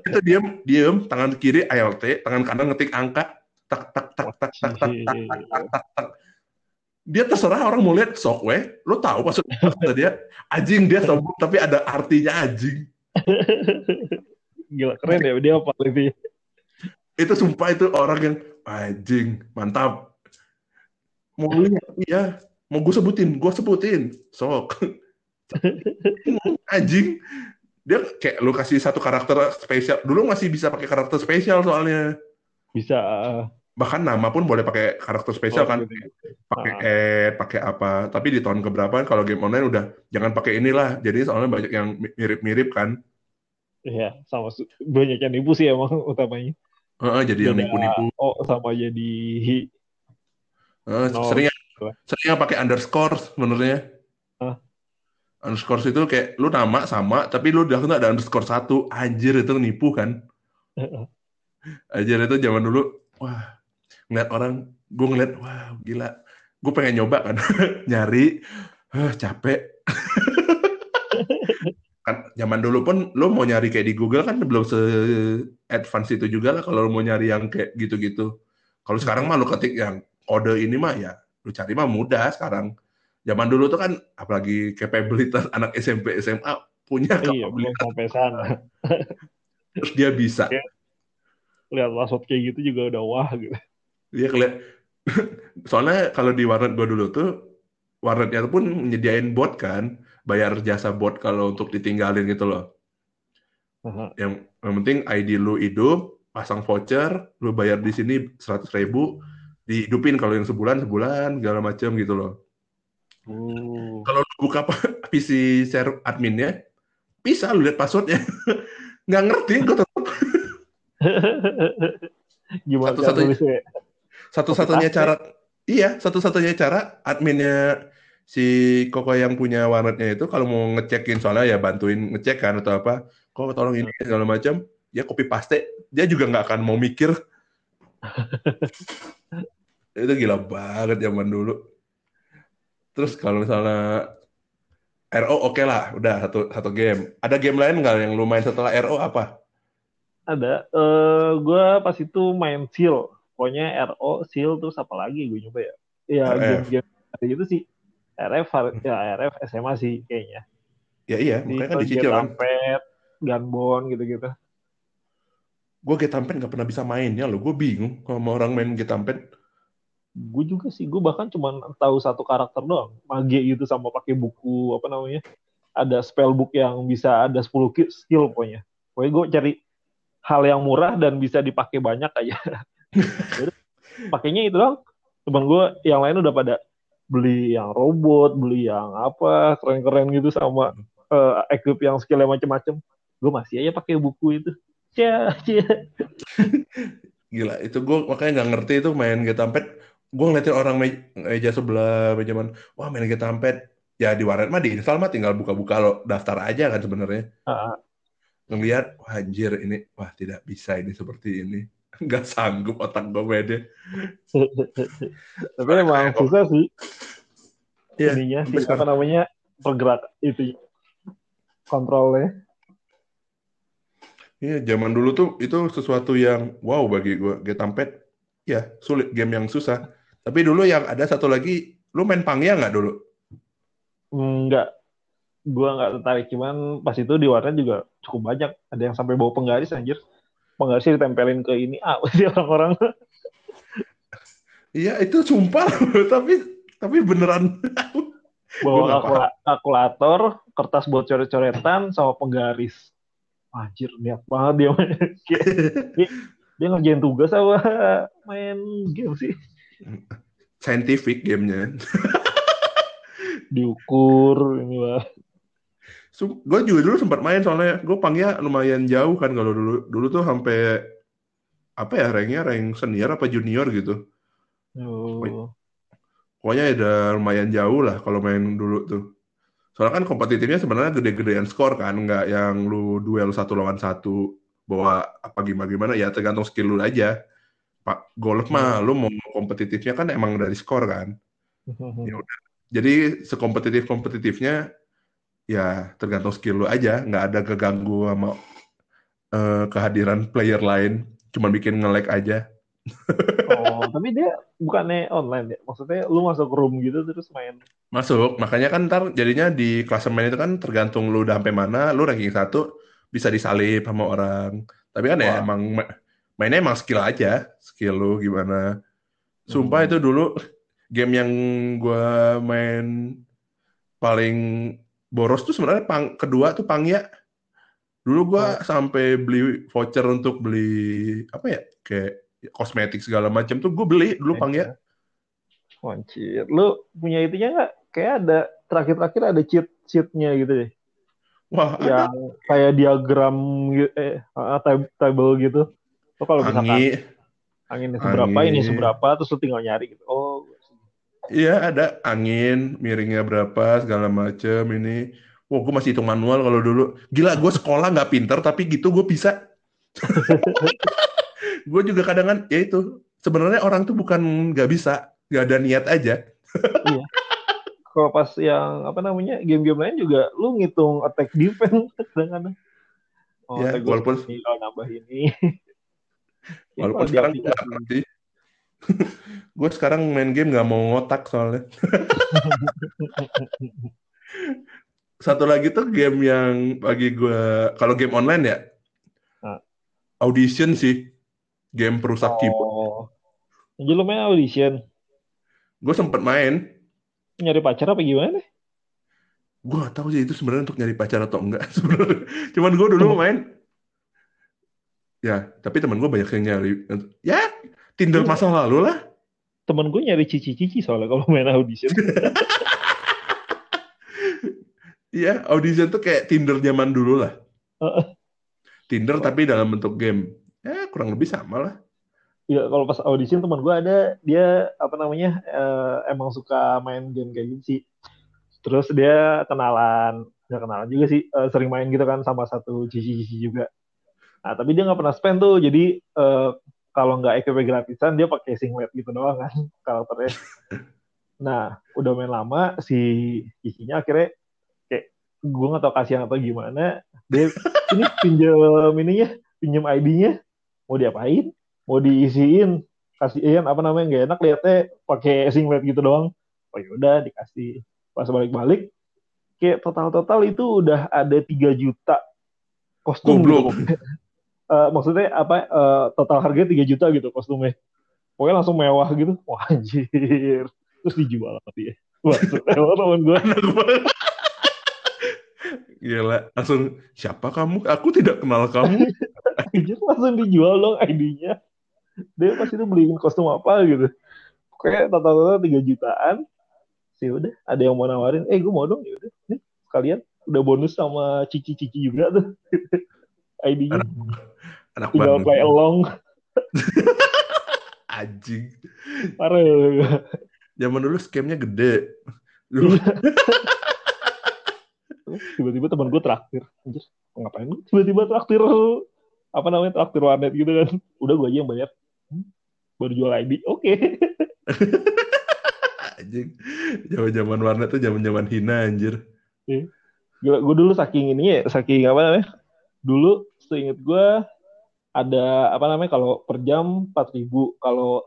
itu diem, diem, tangan kiri ALT, tangan kanan ngetik angka, tak tak tak tak tak tak tak tak tak tak tak. Dia terserah orang mau lihat sok weh, lu tahu maksud maksudnya dia? Anjing dia sombong tapi ada artinya anjing. gila keren ya dia apa itu Itu sumpah itu orang yang anjing, mantap. Mau lihat iya, mau gue sebutin, gue sebutin, sok. anjing. Dia kayak lu kasih satu karakter spesial. Dulu masih bisa pakai karakter spesial soalnya. Bisa uh, bahkan nama pun boleh pakai karakter spesial Oh, kan. gitu. pakai Ah. add pakai apa. Tapi di tahun keberapa kalau game online udah jangan pakai inilah. Jadi soalnya banyak yang mi- mirip-mirip kan. Iya, sama banyak yang nipu sih emang utamanya. Heeh, jadi yang nipu-nipu. Oh, sama jadi Heeh, No. sering sering pakai underscore sebenarnya. Hah? underscore itu kayak lu nama sama tapi lu tuh ada underscore satu. Anjir itu nipu kan. Anjir itu zaman dulu, wah ngeliat orang, gue ngeliat, wah gila, gue pengen nyoba kan, nyari, ah capek. kan zaman dulu pun lo mau nyari kayak di Google kan belum se advance itu juga lah kalau lo mau nyari yang kayak gitu-gitu. Kalau sekarang mah lo ketik yang kode ini mah ya, lo cari mah mudah sekarang. Zaman dulu tuh kan apalagi capabilitas anak SMP SMA punya iya, kapabilitas sampai sana. terus dia bisa. Lihat password kayak gitu juga udah wah gitu. Iya keliat. Soalnya kalau di warnet gue dulu tuh warnetnya pun menyediain bot kan, bayar jasa bot kalau untuk ditinggalin gitu loh. Aha. Yang, yang penting ID lu hidup, pasang voucher, lu bayar di sini 100 ribu, dihidupin kalau yang sebulan sebulan segala macam gitu loh. Uh. Kalau lu buka PC share adminnya, bisa lu lihat passwordnya. Nggak ngerti, gue tetap Gimana Satu-satunya-? Satu-satunya cara Iya, satu-satunya cara adminnya si Koko yang punya warnetnya itu kalau mau ngecekin soalnya ya bantuin ngecek kan atau apa, kok tolong ini segala macam, ya copy paste, dia juga nggak akan mau mikir. itu gila banget zaman dulu. Terus kalau misalnya RO oke okay lah, udah satu satu game. Ada game lain nggak yang lumayan setelah RO apa? Ada. Uh, gue pas itu main Seal. Pokoknya RO, Seal, terus apa lagi gue nyoba ya? Ya game-game itu sih. RF, ya RF SMA sih kayaknya. Ya iya, makanya kan dicicil kan. Tampet, Gunbone gitu-gitu. Gue Getampet gak pernah bisa mainnya loh. Gue bingung kalau mau orang main Getampet gue juga sih gue bahkan cuma tahu satu karakter doang mage gitu sama pakai buku apa namanya ada spell book yang bisa ada 10 skill pokoknya pokoknya gue cari hal yang murah dan bisa dipakai banyak aja pakainya itu doang. Teman gue yang lain udah pada beli yang robot beli yang apa keren-keren gitu sama uh, equip yang skillnya macem-macem. Gue masih aja pakai buku itu. Cia cia. Gila itu gue makanya nggak ngerti itu main Getampet gue ngeliatin orang meja sebelah meja mana wah main kita tampet ya di warnet mah di install mah tinggal buka-buka lo daftar aja kan sebenarnya. Uh-huh. ngelihat wah anjir ini wah tidak bisa ini seperti ini nggak sanggup otak gue beda tapi emang susah sih ya, ininya sih apa namanya pergerak itu kontrolnya Iya, zaman dulu tuh itu sesuatu yang wow bagi gue. Get Tampet, ya sulit game yang susah. Tapi dulu yang ada satu lagi, lu main Pangya nggak dulu? Enggak. Gua nggak tertarik. Cuman pas itu di warnet juga cukup banyak. Ada yang sampai bawa penggaris anjir. Penggarisnya ditempelin ke ini. Ah, sih orang-orang. Iya, itu sumpah. tapi tapi beneran. bawa kalkula kalkulator, kertas buat coret-coretan, sama penggaris. Anjir, niat banget dia main. dia, dia ngerjain tugas apa main game sih scientific gamenya diukur ini lah gue juga dulu sempat main soalnya gue panggil lumayan jauh kan kalau dulu dulu tuh sampai apa ya ranknya rank senior apa junior gitu oh. pokoknya ada lumayan jauh lah kalau main dulu tuh soalnya kan kompetitifnya sebenarnya gede-gedean skor kan nggak yang lu duel satu lawan satu bawa apa gimana gimana ya tergantung skill lu aja Pak golf mah hmm. lu mau kompetitifnya kan emang dari skor kan. Hmm. Ya udah. Jadi sekompetitif kompetitifnya ya tergantung skill lu aja, nggak ada keganggu sama uh, kehadiran player lain, cuma bikin nge-lag aja. oh, tapi dia bukannya online ya? Maksudnya lu masuk room gitu terus main? Masuk, makanya kan ntar jadinya di klasemen itu kan tergantung lu udah sampai mana, lu ranking satu bisa disalip sama orang. Tapi kan ya Wah. ya emang mainnya emang skill aja, skill lu gimana. Sumpah hmm. itu dulu game yang gue main paling boros tuh sebenarnya pang, kedua tuh Pangya. Dulu gue oh. sampai beli voucher untuk beli apa ya kayak kosmetik segala macam tuh gue beli dulu Pangya. Wancir, lu punya itunya nggak? Kayak ada terakhir-terakhir ada cheat cheatnya gitu deh. Wah, yang ada. kayak diagram eh table gitu. Lo kalau misalkan angin, angin seberapa angin. ini seberapa terus lo tinggal nyari gitu. Oh. Iya ada angin miringnya berapa segala macem ini. Wah gue masih hitung manual kalau dulu. Gila gue sekolah nggak pinter tapi gitu gue bisa. gue juga kadang kan ya itu sebenarnya orang tuh bukan nggak bisa nggak ada niat aja. iya. Kalau pas yang apa namanya game-game lain juga lu ngitung attack defense kadang-kadang. Oh, ya, walaupun ini, oh, nambah ini. Ya, Walaupun sekarang gue gak ngerti. gue sekarang main game gak mau ngotak soalnya. Satu lagi tuh game yang bagi gue, kalau game online ya, nah. audition sih. Game perusak oh. keyboard. Jadi lo main audition? Gue sempet main. Nyari pacar apa gimana? Gue gak tahu sih itu sebenarnya untuk nyari pacar atau enggak sebenarnya. Cuman gue dulu main Ya, tapi teman gue banyak yang nyari. Ya, Tinder iya. masa lalu lah. Temen gue nyari cici-cici soalnya kalau main audition. Iya, audition tuh kayak Tinder zaman dulu lah. Tinder tapi dalam bentuk game. Ya, kurang lebih sama lah. Iya, kalau pas audition teman gue ada dia apa namanya uh, emang suka main game kayak gitu sih. Terus dia kenalan, nggak kenalan juga sih, uh, sering main gitu kan sama satu cici-cici juga. Nah, tapi dia nggak pernah spend tuh, jadi uh, kalau nggak EKP gratisan dia pakai singlet gitu doang kan karakternya. Nah, udah main lama si cicinya akhirnya kayak gue nggak tau kasihan atau gimana, dia ini pinjam ininya, pinjam ID-nya, mau diapain? mau diisiin kasihin apa namanya nggak enak lihatnya pakai singlet gitu doang oh yaudah dikasih pas balik-balik kayak total-total itu udah ada 3 juta kostum gitu. uh, maksudnya apa uh, total harga 3 juta gitu kostumnya. Pokoknya langsung mewah gitu. Wah anjir. Terus dijual sama dia. Wah teman gue Gila, langsung siapa kamu? Aku tidak kenal kamu. Anjir, langsung dijual dong ID-nya. Dia pasti tuh beliin kostum apa gitu. Kayak total-total tiga jutaan. Sih udah ada yang mau nawarin eh gue mau dong. Ya udah nih sekalian. Udah bonus sama cici-cici juga tuh. ID-nya anak, tinggal play along. Anjing. Parah. Zaman dulu scamnya gede. Iya. tiba-tiba teman gue traktir. Anjir ngapain tiba-tiba traktir? Apa namanya traktir warnet gitu kan. Udah gue aja yang bayar. Baru jual ID oke. Okay. anjing. Zaman zaman warnet tuh zaman zaman hina anjir. Gila, gue dulu saking ini ya saking apa namanya? Dulu seinget gue ada apa namanya kalau per jam empat ribu kalau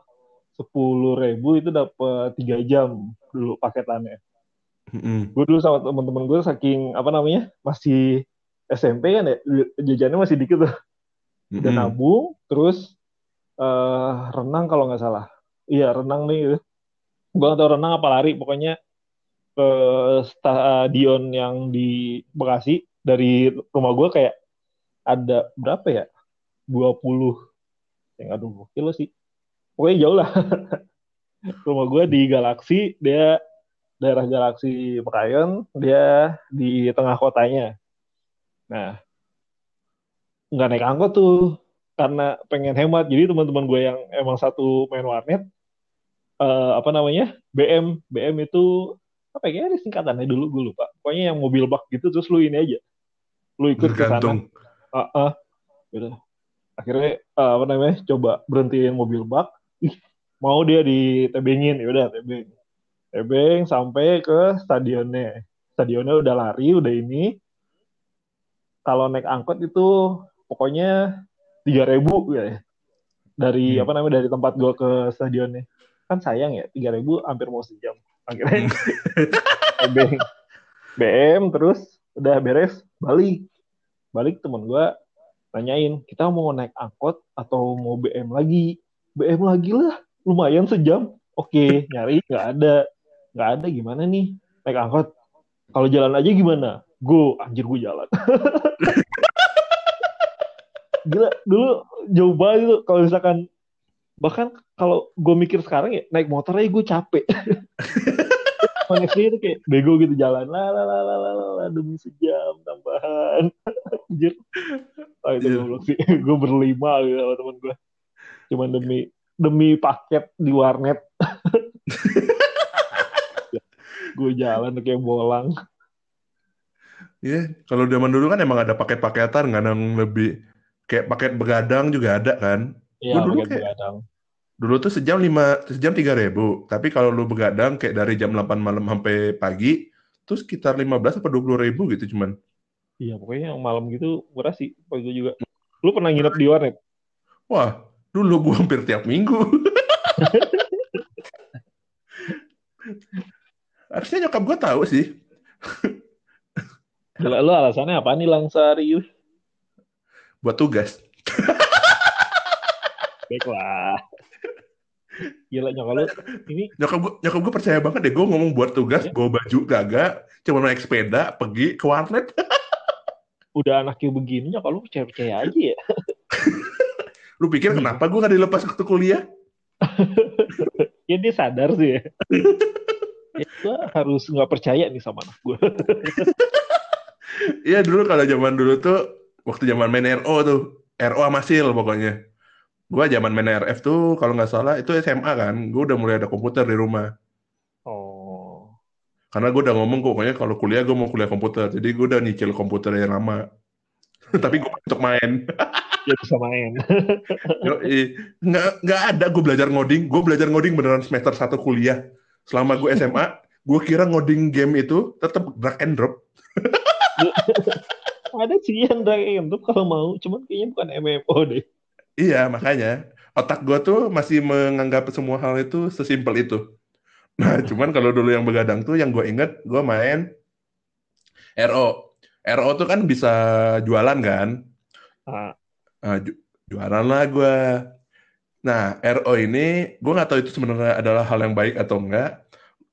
sepuluh ribu itu dapat tiga jam dulu paketannya mm-hmm. gue dulu sama temen-temen gue saking apa namanya masih SMP kan ya jajannya masih dikit tuh mm-hmm. dan nabung terus uh, renang kalau nggak salah. Iya renang nih. Gue nggak tahu renang apa lari. Pokoknya ke stadion yang di Bekasi dari rumah gue kayak ada berapa ya? 20 yang aduh kilo sih. Pokoknya jauh lah. rumah gue di Galaksi, dia daerah Galaksi Pekayon, dia di tengah kotanya. Nah, nggak naik angkot tuh karena pengen hemat. Jadi teman-teman gue yang emang satu main warnet uh, apa namanya BM BM itu apa ya ini singkatannya dulu gue lupa. Pokoknya yang mobil bak gitu terus lu ini aja. Lu ikut ke sana. Uh, uh, gitu. Akhirnya uh, apa namanya coba berhentiin mobil bak. Ih mau dia di tebengin. Ya udah tebeng. Tebeng sampai ke stadionnya. Stadionnya udah lari udah ini. Kalau naik angkot itu pokoknya tiga ribu ya. Dari hmm. apa namanya dari tempat gue ke stadionnya. Kan sayang ya tiga ribu hampir mau sejam. Akhirnya hmm. BM, BM terus udah beres balik. Balik temen gue nanyain kita mau naik angkot atau mau BM lagi? BM lagi lah lumayan sejam. Oke nyari nggak ada. Nggak ada gimana nih? Naik angkot. Kalau jalan aja gimana? Go anjir gue jalan. Gila dulu jauh banget itu kalau misalkan bahkan kalau gue mikir sekarang ya naik motor aja gue capek. Koneksi itu kayak bego gitu jalan lah lah lah lah lah la, demi sejam tambahan. Anjir oh, itu yeah. sih gue berlima gitu sama temen gue cuman demi demi paket di warnet gue jalan kayak bolang Iya, yeah, kalau zaman dulu kan emang ada paket-paketan nggak yang lebih kayak paket begadang juga ada kan? Iya, dulu kayak, begadang. Dulu tuh sejam lima, sejam tiga ribu. Tapi kalau lu begadang kayak dari jam 8 malam sampai pagi, tuh sekitar 15 atau 20 ribu gitu cuman. Iya, pokoknya yang malam gitu murah sih. Pokoknya juga. Lu pernah nginep di warnet? Wah, dulu gua hampir tiap minggu. Harusnya nyokap gua tahu sih. Lu alasannya apa nih Langsari? buat tugas. Baiklah. Gila nyokap lu ini nyokap gue nyokap gue percaya banget deh gue ngomong buat tugas ya? bawa baju gagak cuma naik sepeda pergi ke warnet udah anaknya begini nyokap lu percaya percaya aja ya. Lu pikir kenapa gue gak dilepas waktu kuliah? Ya dia sadar sih ya, ya gue harus nggak percaya nih sama anak gue Iya dulu kalau zaman dulu tuh waktu zaman main RO tuh RO sama SIL pokoknya. Gue zaman main RF tuh kalau nggak salah itu SMA kan, gue udah mulai ada komputer di rumah. Karena gue udah ngomong kok, pokoknya kalau kuliah gue mau kuliah komputer, jadi gue udah nyicil komputer yang lama. Tapi gue untuk main. Ya bisa main. Yo, nggak nggak ada gue belajar ngoding, gue belajar ngoding beneran semester satu kuliah. Selama gue SMA, gue kira ngoding game itu tetap drag and drop. Ada sih yang drag and drop kalau mau, cuman kayaknya bukan MMO deh. Iya, makanya otak gue tuh masih menganggap semua hal itu sesimpel itu. Nah, cuman kalau dulu yang begadang tuh yang gue inget, gue main RO. RO tuh kan bisa jualan kan? Ah, Nah, ju- jualan lah gue. Nah, RO ini gue nggak tahu itu sebenarnya adalah hal yang baik atau enggak.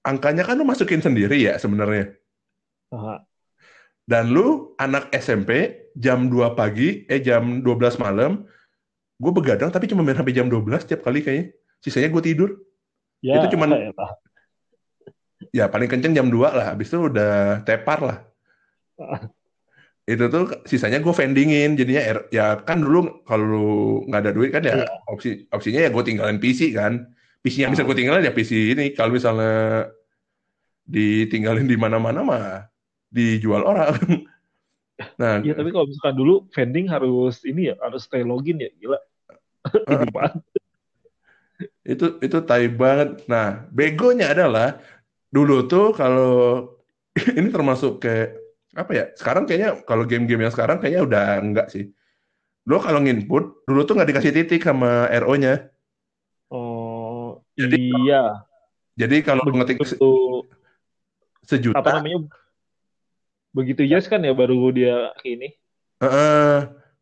Angkanya kan lu masukin sendiri ya sebenarnya. ah. Dan lu anak SMP jam 2 pagi, eh jam 12 malam, gue begadang tapi cuma main sampai jam 12 tiap kali kayaknya. Sisanya gue tidur. Ya, Itu cuman- ya. Ya paling kenceng jam 2 lah, habis itu udah tepar lah. Itu tuh sisanya gue vendingin, jadinya ya kan dulu kalau nggak ada duit kan ya Iya. opsi opsinya ya gue tinggalin PC kan. PC yang bisa gue tinggalin ya PC ini. Kalau misalnya ditinggalin di mana-mana mah dijual orang. Nah, Iya, tapi kalau misalkan dulu vending harus ini ya, harus stay login ya, gila. Itu itu tai banget. Nah, begonya adalah dulu tuh kalau ini termasuk kayak apa ya? Sekarang kayaknya kalau game-game yang sekarang kayaknya udah enggak sih. Dulu kalau nginput, dulu tuh nggak dikasih titik sama RO-nya. Oh, Jadi- iya. Jadi kalau lu ngetik se- Begitu, sejuta, apa namanya, begitu yes kan ya baru dia ini. Heeh.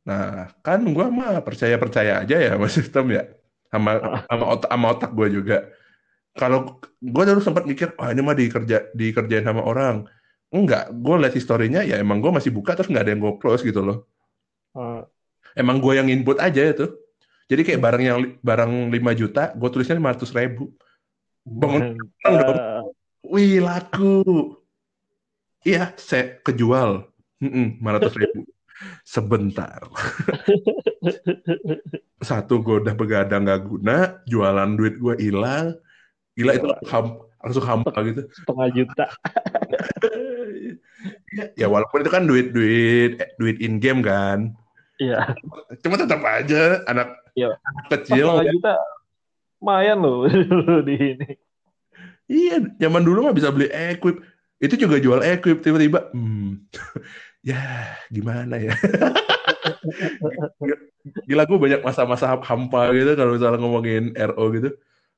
Nah, kan gua mah percaya-percaya aja ya sama sistem ya. Sama sama otak sama otak gua juga. Kalau gua dulu sempat mikir, wah ini mah dikerja dikerjain sama orang. Enggak, gua lihat historinya ya emang gua masih buka terus nggak ada yang gua close gitu loh. Ah, Emang gua yang input aja itu. Jadi kayak barang yang barang 5 juta, gua tulisnya 500 ribu. Bangun mantap. Wih, laku. Iya, saya kejual. Mm-mm, 500 ribu. Sebentar. Satu gue udah begadang gak guna, jualan duit gue hilang. Gila itu Gila. ham, langsung hampa gitu. Setengah juta. Ya, ya walaupun itu kan duit duit eh, duit in game kan. Iya, Cuma tetap aja anak, Iya. anak kecil. setengah juta. Lumayan loh di ini. Iya, zaman dulu mah bisa beli equip. Itu juga jual equip tiba-tiba. Hmm. ya, gimana ya? Gila gue banyak masa-masa hampa gitu kalau misalnya ngomongin RO gitu.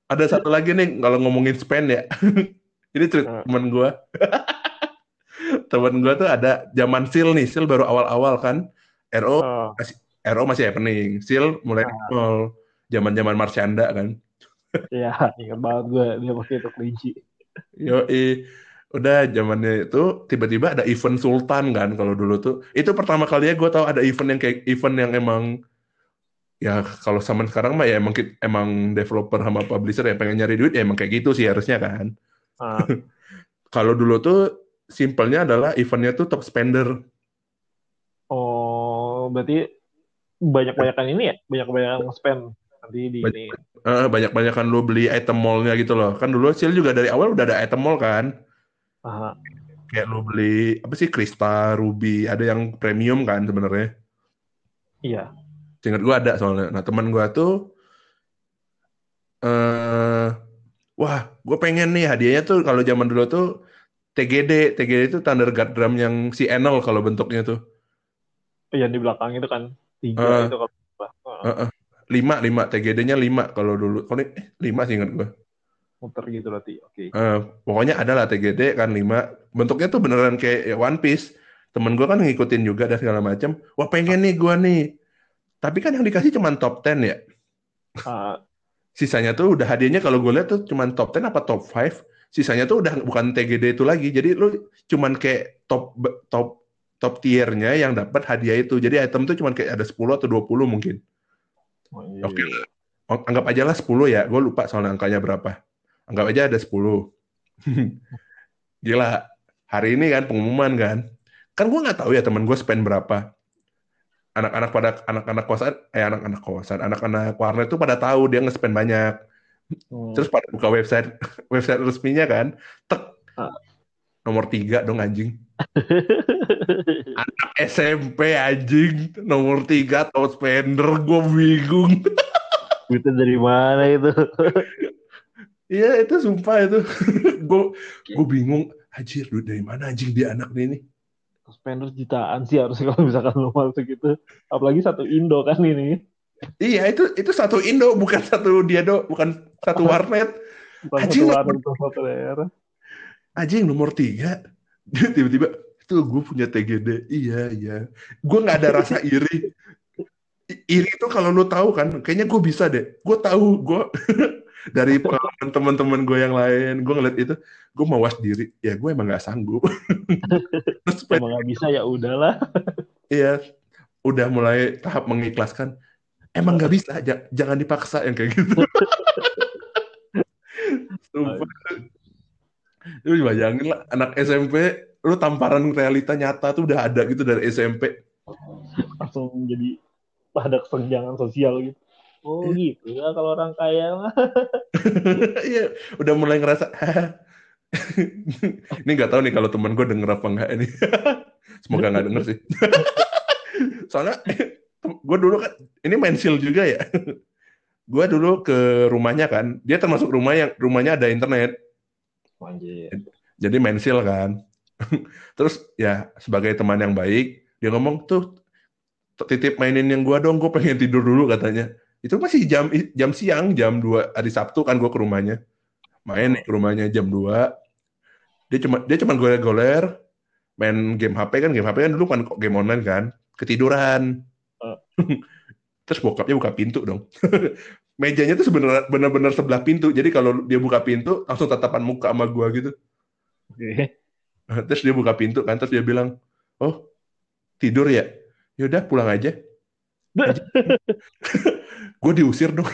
Ada satu lagi nih kalau ngomongin spend ya. Ini cerita Hmm. temen gue. temen gue tuh ada zaman seal nih. Seal baru awal-awal kan. RO Oh, RO masih happening. Seal mulai nol. Zaman-zaman Marsyanda kan. iya, ingat banget gue dia pakai itu kelinci. Yo, udah zamannya itu tiba-tiba ada event Sultan kan kalau dulu tuh. Itu pertama kalinya gue tahu ada event yang kayak event yang emang ya kalau zaman sekarang mah ya emang emang developer sama publisher yang pengen nyari duit ya emang kayak gitu sih harusnya kan. Ah, Kalau dulu tuh simpelnya adalah eventnya tuh top spender. oh, berarti banyak-banyakan ini ya, banyak-banyakan spend nanti di Banyak- ini. Eh, banyak-banyakan lu beli item mallnya gitu loh. Kan dulu Seal juga dari awal udah ada item mall kan. Aha. Kayak lu beli apa sih Krista, Ruby, ada yang premium kan sebenarnya. Iya. Seingat gue ada soalnya. Nah teman gue tuh, eh wah gue pengen nih hadiahnya tuh kalau zaman dulu tuh TGD, TGD itu Thunder Guard Drum yang si Enel kalau bentuknya tuh. Yang di belakang itu kan tiga Ah. itu kalau. Ah, Heeh. Lima, lima, TGD-nya lima kalau dulu. Kalau eh, lima sih ingat gue. muter gitu berarti. Oke. Eh, pokoknya ada lah TGD kan lima. Bentuknya tuh beneran kayak ya, One Piece. Temen gue kan ngikutin juga dan segala macam. Wah pengen nih gue nih. Tapi kan yang dikasih cuma top 10 ya. Ah, sisanya tuh udah hadiahnya kalau gue lihat tuh cuman top 10 apa top 5 sisanya tuh udah bukan TGD itu lagi. Jadi lu cuman kayak top top top tiernya yang dapat hadiah itu. Jadi item tuh cuman kayak ada 10 atau 20 mungkin. Oh, iya. Oke. anggap aja lah 10 ya. Gue lupa soalnya angkanya berapa. Anggap aja ada 10 gila. Hari ini kan pengumuman kan. Kan gue nggak tahu ya teman gue spend berapa anak-anak pada anak-anak kosan eh anak-anak kosan anak-anak warnet tuh pada tahu dia nge-spend banyak. Hmm. terus pada buka website website resminya kan tek. Ah. nomor tiga dong anjing. Anak SMP anjing. Nomor tiga top spender gue bingung. Duitnya dari mana itu? iya itu sumpah itu. Gue gue bingung anjir duit dari mana anjing dia anak ini Spender jutaan sih harusnya kalau misalkan lo masuk itu. Apalagi satu Indo kan ini. iya itu itu satu Indo bukan satu dia do bukan satu warnet. Bukan Anjing, satu satu daerah. anjing nomor tiga. Dia tiba-tiba itu gue punya TGD iya iya. Gue nggak ada rasa iri. Iri itu kalau lu tahu kan kayaknya gue bisa deh. Gue tahu gue dari pengalaman teman-teman gue yang lain gue ngeliat itu gue mawas diri ya gue emang nggak sanggup terus Emang nggak bisa ya udahlah. iya udah mulai tahap mengikhlaskan emang nggak bisa ja- jangan dipaksa yang kayak gitu Sumpah. Lu bayangin lah anak SMP lu tamparan realita nyata tuh udah ada gitu dari SMP Langsung jadi ada kesenjangan sosial gitu. Oh gitu ya kalau orang kaya mah. Iya, udah mulai ngerasa. ini nggak tahu nih kalau teman gue denger apa enggak ini. Semoga nggak denger sih. Soalnya gue dulu kan ini mensil juga ya. gue dulu ke rumahnya kan, dia termasuk rumah yang rumahnya ada internet, Anjir. jadi mensil kan. Terus ya sebagai teman yang baik, dia ngomong tuh titip mainin yang gue dong, gue pengen tidur dulu katanya. Itu masih jam jam siang, jam 2 hari Sabtu kan gue ke rumahnya. Main nih ke rumahnya jam 2. Dia cuma dia cuma goler-goler main game HP kan, game HP kan dulu kan kok game online kan, ketiduran. Uh. Terus bokapnya buka pintu dong. Mejanya tuh sebenarnya benar-benar sebelah pintu. Jadi kalau dia buka pintu langsung tatapan muka sama gua gitu. Oke. Terus dia buka pintu kan, terus dia bilang, "Oh, tidur ya? Yaudah pulang aja." gue diusir dong.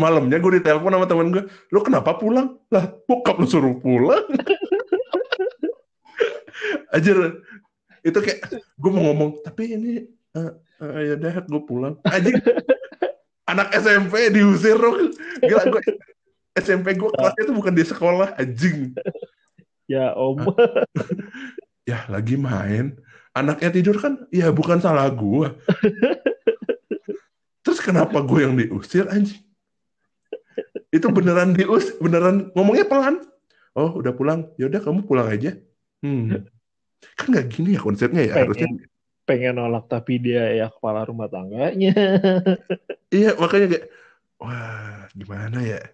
Malamnya gue ditelepon sama temen gue, "Lu kenapa pulang?" Lah, bokap lu suruh pulang. Ajar itu kayak gue mau ngomong, tapi ini uh, uh, yaudah gue pulang. Anjing, anak SMP diusir dong. Gila gue SMP gue kelasnya tuh bukan di sekolah, anjing. Ya om. ya lagi main anaknya tidur kan ya bukan salah gua terus kenapa gue yang diusir anjing itu beneran dius beneran ngomongnya pelan oh udah pulang ya udah kamu pulang aja hmm. kan nggak gini ya konsepnya ya Pengen. harusnya Pengen nolak tapi dia ya kepala rumah tangganya. iya makanya kayak wah gimana ya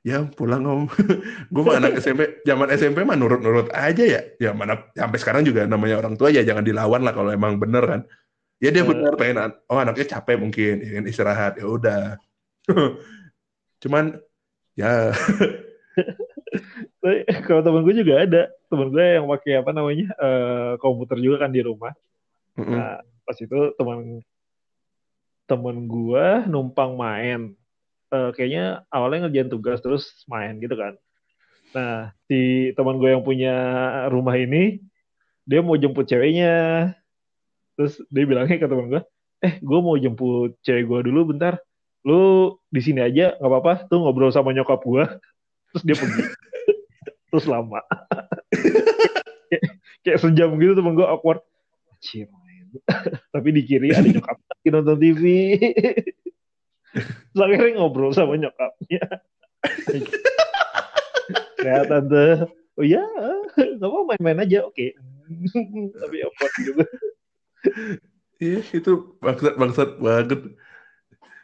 ya pulang om. Gue mah anak SMP zaman SMP mah nurut-nurut aja ya. Ya mana sampai sekarang juga namanya orang tua ya jangan dilawan lah kalau emang bener kan. Ya dia bener. pengen oh anaknya capek mungkin ingin istirahat ya udah. Cuman ya. Kalau temen gue juga ada. Temen gue yang pakai apa namanya eh, komputer juga kan di rumah. Nah, pas itu teman temen gue numpang main. Eh, kayaknya awalnya ngerjain tugas terus main gitu kan. Nah, si teman gue yang punya rumah ini, dia mau jemput ceweknya. Terus dia bilangnya ke teman gue, eh gue mau jemput cewek gue dulu bentar. Lu di sini aja nggak apa-apa tuh ngobrol sama nyokap gue. Terus dia pergi. terus lama. kayak, kayak sejam gitu temen gue awkward. Main. Tapi di kiri ada nyokap lagi nonton TV. Terus akhirnya ngobrol sama nyokapnya. ya tante, oh ya, nggak apa main-main aja, oke. Tapi awkward juga. Iya, itu bangsat bangsat banget.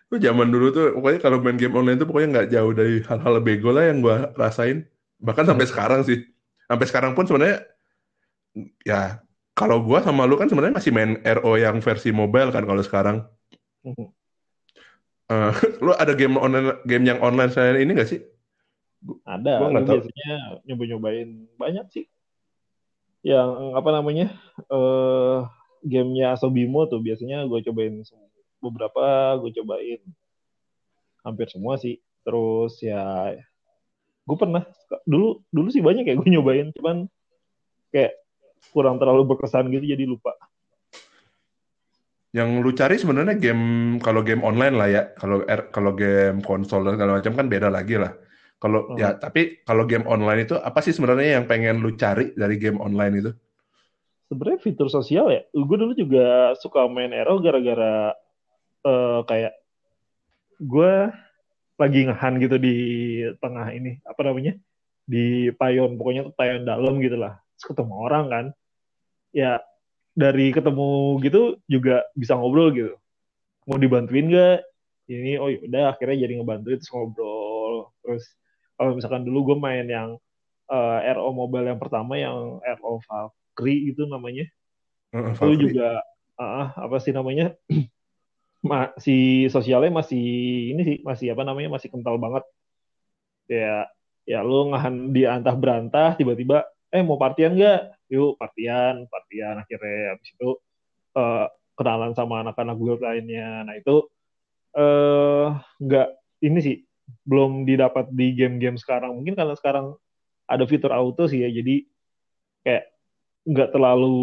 Tuh zaman dulu tuh pokoknya kalau main game online tuh pokoknya nggak jauh dari hal-hal bego lah yang gua rasain. Bahkan sampai sekarang sih. Sampai sekarang pun sebenarnya ya kalau gua sama lu kan sebenarnya masih main RO yang versi mobile kan kalau sekarang. Eh, lu ada game online game yang online selain ini nggak sih? Ada, Gua tahu. biasanya nyoba-nyobain banyak sih. Yang apa namanya, eh gamenya Asobimo tuh biasanya gue cobain beberapa, gue cobain hampir semua sih. Terus ya, gue pernah dulu dulu sih banyak ya gue nyobain, cuman kayak kurang terlalu berkesan gitu jadi lupa. Yang lu cari sebenarnya game kalau game online lah ya. Kalau kalau game konsol dan segala macam kan beda lagi lah. Kalau Hmm. ya tapi kalau game online itu apa sih sebenarnya yang pengen lu cari dari game online itu? Sebenarnya fitur sosial ya. Gue dulu juga suka main RO gara-gara eh, kayak gue lagi ngehan gitu di tengah ini apa namanya di payon pokoknya payon dalam gitu lah Terus ketemu orang kan ya dari ketemu gitu juga bisa ngobrol gitu. Mau dibantuin gak ini oh yaudah akhirnya jadi ngebantuin terus ngobrol. Terus kalau misalkan dulu gue main yang eh, RO mobile yang pertama yang RO Valkyrie itu namanya. Heeh, itu juga ah, apa sih namanya? Ma- si sosialnya masih ini sih masih apa namanya? Masih kental banget. Ya ya lu ngahan di antah berantah tiba-tiba eh mau partian nggak yuk partian partian. Akhirnya habis itu eh, kenalan sama anak-anak gue lainnya. Nah itu eh nggak ini sih belum didapat di game-game sekarang. Mungkin karena sekarang ada fitur auto sih ya jadi kayak nggak terlalu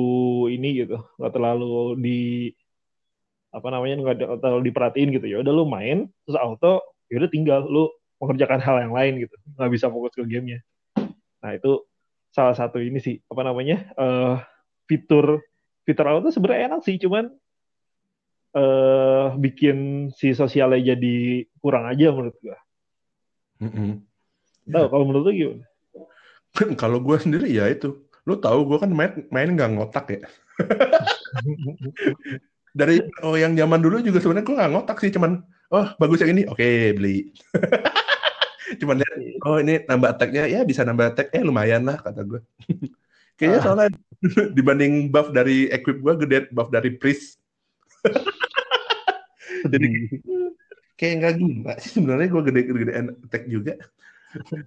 ini gitu nggak terlalu di apa namanya nggak terlalu diperhatiin gitu. Ya udah lu main terus auto ya udah tinggal lu mengerjakan hal yang lain gitu. Nggak bisa fokus ke gamenya. Nah itu salah satu ini sih apa namanya eh fitur fitur auto sebenarnya enak sih cuman eh bikin si sosialnya jadi kurang aja menurut gua Mm-mm. tahu kalau menurut lu gimana Kalau gue sendiri ya itu, lu tahu gue kan main main nggak ngotak ya. Dari oh yang zaman dulu juga sebenarnya gue nggak ngotak sih, cuman oh bagus yang ini, oke beli. cuman lihat, oh ini nambah attack-nya ya bisa nambah attack, eh lumayan lah kata gue. Kayaknya Ah. soalnya dibanding buff dari equip gue gede buff dari priest. Jadi kayak nggak gila sih sebenarnya gue gede-gedean attack juga.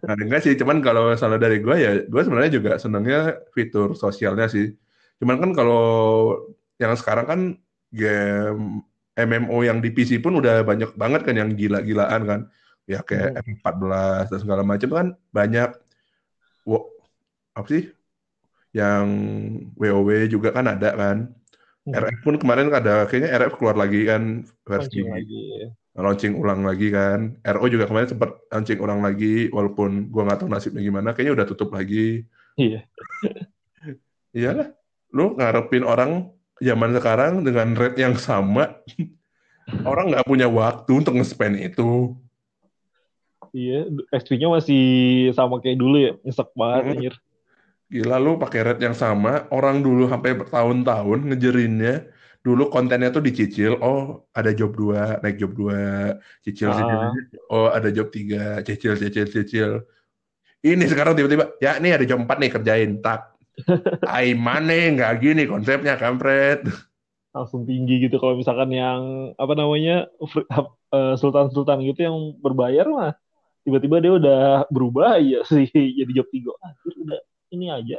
Nah, enggak sih, cuman kalau salah dari gue ya, gue sebenarnya juga senangnya fitur sosialnya sih. Cuman kan kalau yang sekarang kan game MMO yang di PC pun udah banyak banget kan yang gila-gilaan kan. Ya kayak M14 dan segala macam kan banyak. Wo, apa sih? Yang WoW juga kan ada kan. RF pun kemarin ada kayaknya RF keluar lagi kan versi Mancing lagi launching ulang lagi kan. RO juga kemarin sempat launching ulang lagi, walaupun gua nggak tahu nasibnya gimana. Kayaknya udah tutup lagi. iya Iyalah, lu ngarepin orang zaman sekarang dengan rate yang sama, orang nggak punya waktu untuk nge-spend itu. Iya XP-nya masih sama kayak dulu ya nyesek banget Hmm. anjir Gila lu pakai rate yang sama, orang dulu sampai bertahun-tahun ngejerinnya. Dulu kontennya tuh dicicil, oh ada job 2, naik job 2, cicil, cicil, Ah. cicil. oh ada job 3, cicil, cicil, cicil. Ini sekarang tiba-tiba, ya nih ada job 4 nih kerjain, tak. Ai mana nggak gini konsepnya kampret. langsung tinggi gitu kalau misalkan yang apa namanya eh, sultan-sultan gitu yang berbayar mah tiba-tiba dia udah berubah ya sih jadi job tiga anjir udah ini aja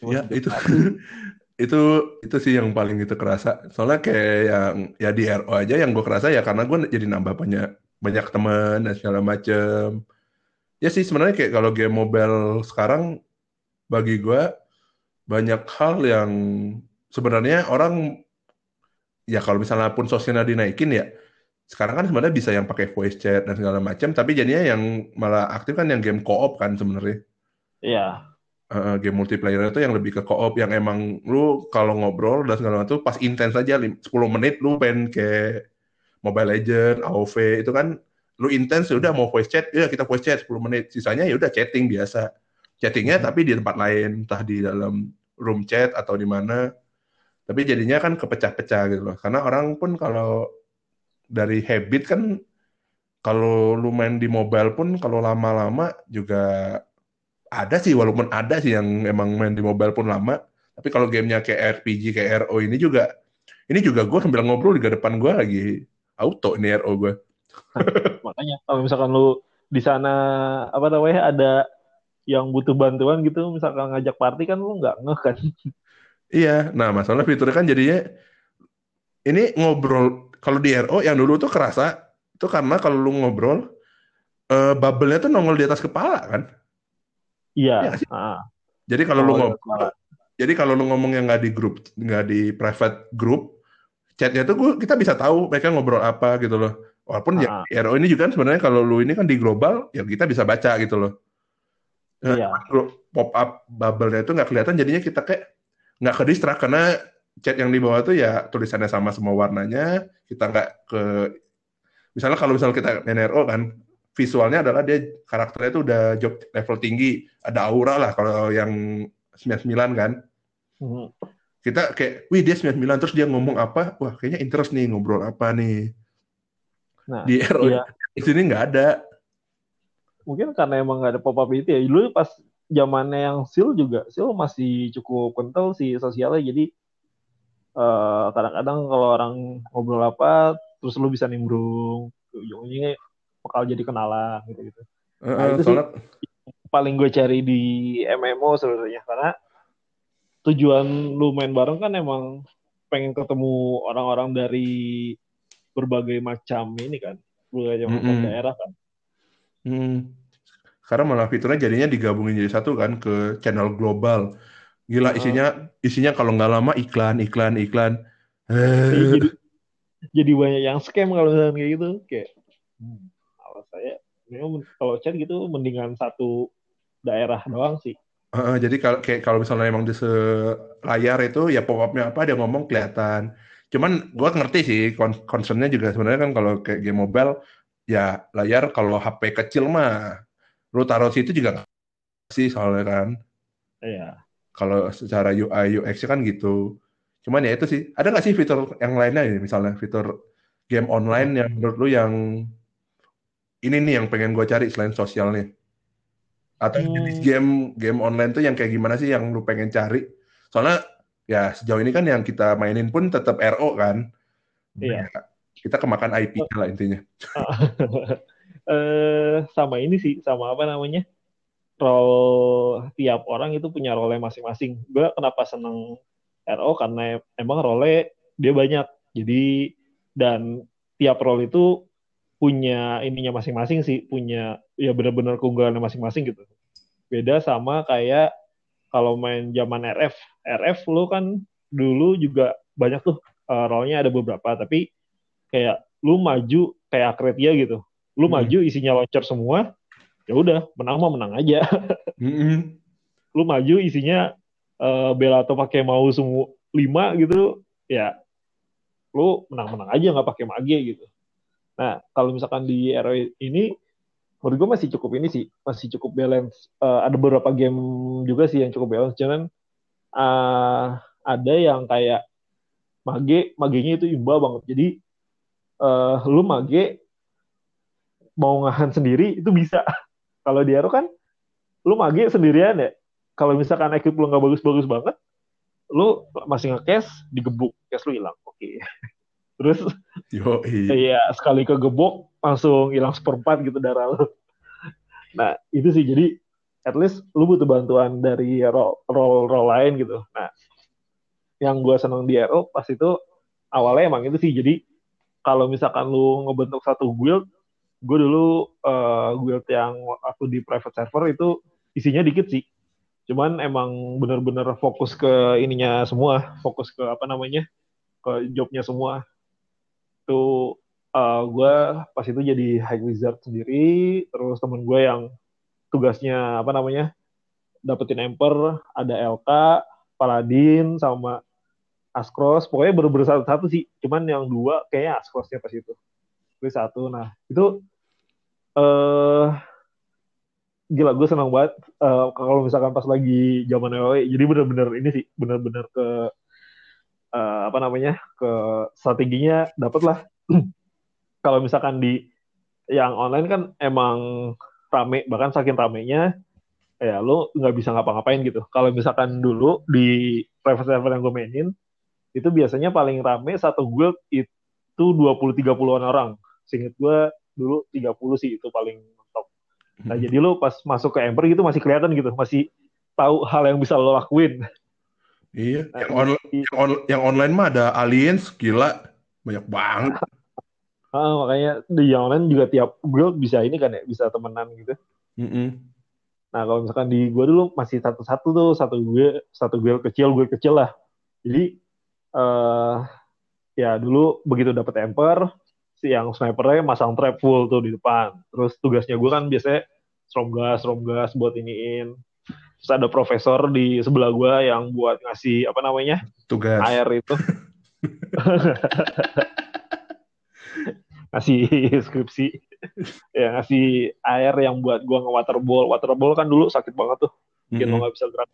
Cuma Ya itu itu itu sih yang paling itu kerasa. Soalnya kayak yang ya di RO aja yang gue kerasa ya karena gue jadi nambah banyak banyak teman dan segala macem. Ya sih sebenarnya kayak kalau game mobile sekarang bagi gue banyak hal yang sebenarnya orang ya kalau misalnya pun sosialnya dinaikin ya sekarang kan sebenarnya bisa yang pakai voice chat dan segala macam tapi jadinya yang malah aktif kan yang game co-op kan sebenarnya. Iya, Eh, game multiplayer itu yang lebih ke co-op yang emang lu kalau ngobrol dan segala macam pas intens aja lim- 10 menit lu pengen kayak Mobile Legend, AoV itu kan lu intens ya udah mau voice chat ya kita voice chat 10 menit. Sisanya ya udah chatting biasa. Chattingnya tapi di tempat lain entah di dalam room chat atau di mana. Tapi jadinya kan kepecah-pecah gitu loh. Karena orang pun kalau dari habit kan kalau lu main di mobile pun kalau lama-lama juga ada sih walaupun ada sih yang emang main di mobile pun lama. Tapi kalau gamenya kayak RPG kayak RO ini juga ini juga gue sambil ngobrol di depan gue lagi auto ini RO gue makanya kalau misalkan lu di sana apa namanya ada yang butuh bantuan gitu misalkan ngajak party kan lu nggak ngeh kan? Iya. Nah masalah fiturnya kan jadinya ini ngobrol kalau di RO yang dulu tuh kerasa itu karena kalau lu ngobrol eh, bubble-nya tuh nongol di atas kepala kan Iya sih? ah. jadi kalau lu Oh, iya, ngobrol jadi kalau lu ngomongnya nggak di grup nggak di private group chatnya tuh gua, kita bisa tahu mereka ngobrol apa gitu loh. Walaupun ya Ah. RO ini juga kan sebenarnya kalau lu ini kan di global ya kita bisa baca gitu loh. Nah, Iya. pop up bubble-nya itu nggak kelihatan jadinya kita kayak nggak ke distract karena chat yang di bawah tuh ya tulisannya sama semua warnanya. Kita nggak ke misalnya kalau misalnya kita main RO kan visualnya adalah dia karakternya itu udah job level tinggi. Ada aura lah kalau yang 99 kan. Mhm. kita kayak wih dia 99 terus dia ngomong apa? Wah kayaknya interest nih ngobrol apa nih? Nah, di RO iya. di sini nggak ada. Mungkin karena emang nggak ada pop up itu ya. Dulu pas zamannya yang seal juga seal masih cukup kental sih sosialnya. Jadi eh, kadang-kadang kalau orang ngobrol apa terus lu bisa nimbrung ujung-ujungnya bakal jadi kenalan gitu gitu Eh, Nah, itu sih. paling gue cari di MMO sebenarnya karena tujuan lu main bareng kan emang pengen ketemu orang-orang dari berbagai macam ini kan berbagai macam Mm-mm. daerah kan Hmm. Sekarang malah fiturnya jadinya digabungin jadi satu kan ke channel global. Gila isinya isinya kalau nggak lama iklan iklan iklan. Kayak Eh, jadi jadi banyak yang scam kalau misalnya kayak gitu kayak hmm, kalau saya memang kalau chat gitu mendingan satu daerah doang sih eh, jadi kalau kayak kalau misalnya emang di layar itu ya pop up-nya apa dia ngomong kelihatan. Cuman gua ngerti sih concern-nya juga sebenarnya kan kalau kayak game mobile ya layar kalau HP kecil mah lu taruh situ juga sih soalnya kan. iya kalau secara UI UX kan gitu. Cuman ya itu sih. Ada nggak sih fitur yang lainnya ya, misalnya fitur game online yang menurut lu yang ini nih yang pengen gue cari selain sosialnya? Atau Hmm. jenis game game online tuh yang kayak gimana sih yang lu pengen cari? Soalnya ya sejauh ini kan yang kita mainin pun tetap RO kan. Iya. Ya, kita kemakan IP-nya lah intinya. eh sama ini sih sama apa namanya role tiap orang itu punya role masing-masing. Gue kenapa seneng RO karena emang role dia banyak. Jadi dan tiap role itu punya ininya masing-masing sih. Punya ya benar-benar keunggulannya masing-masing gitu. Beda sama kayak kalau main zaman RF RF lu kan dulu juga banyak tuh eh, role-nya ada beberapa. Tapi kayak lu maju kayak Akretia gitu. Lu Hmm. maju isinya launcher semua ya udah menang mah menang aja. Mm-mm. lu maju isinya eh, bela atau pakai mau semua lima gitu ya lu menang-menang aja nggak pakai mage gitu. Nah kalau misalkan di era ini menurut gue masih cukup ini sih masih cukup balance. Eh, ada beberapa game juga sih yang cukup balance cuman eh, ada yang kayak mage magenya itu imba banget. Jadi eh, lu mage mau ngahan sendiri itu bisa kalau di Arrow kan lu mage sendirian ya. Kalau misalkan equip lu nggak bagus-bagus banget lu masih nge-cash digebuk cash lu hilang. Oke. Terus Yoi. ya sekali kegebok langsung hilang seperempat gitu darah lu. Nah itu sih. Jadi at least lu butuh bantuan dari role role, role lain gitu. Nah yang gue seneng di RO pas itu awalnya emang itu sih. Jadi kalau misalkan lu ngebentuk satu guild gue dulu eh, guild yang aku di private server itu isinya dikit sih. Cuman emang bener-bener fokus ke ininya semua fokus ke apa namanya ke jobnya semua. Itu gue pas itu jadi high wizard sendiri terus temen gue yang tugasnya apa namanya dapetin emper ada LK paladin sama Askros. Pokoknya bener-bener satu-satu sih. Cuman yang dua kayaknya Askrosnya pas itu gue satu. Nah itu eh gila gue senang banget eh, kalau misalkan pas lagi zaman WWE jadi bener-bener ini sih bener-bener ke eh, apa namanya ke strateginya dapet lah. Kalau misalkan di yang online kan emang rame bahkan saking ramenya ya lo nggak bisa ngapa-ngapain gitu. Kalau misalkan dulu di private server yang gue mainin itu biasanya paling rame satu guild itu 20-30an orang seinget gue dulu 30 sih itu paling top nah jadi lo pas masuk ke Ember gitu masih kelihatan gitu masih tahu hal yang bisa lo lakuin Iya, Nah, yang, on- yang, on- yang online mah ada aliens, gila, banyak banget. Ah, makanya di yang online juga tiap guild bisa ini kan ya bisa temenan gitu Mm-mm. Nah, kalau misalkan di gue dulu masih satu-satu tuh, satu gue, satu gue kecil, gue kecil lah. Jadi, eh ya dulu begitu dapet emper si yang snipernya masang trap full tuh di depan. Terus tugasnya gue kan biasanya strom gas strom gas buat iniin. Terus ada profesor di sebelah gue yang buat ngasih apa namanya tugas. air itu. Ngasih skripsi. Ya ngasih air yang buat gua nge waterball waterball kan dulu sakit banget tuh. Bikin lo Mm-mm. nggak bisa gerak.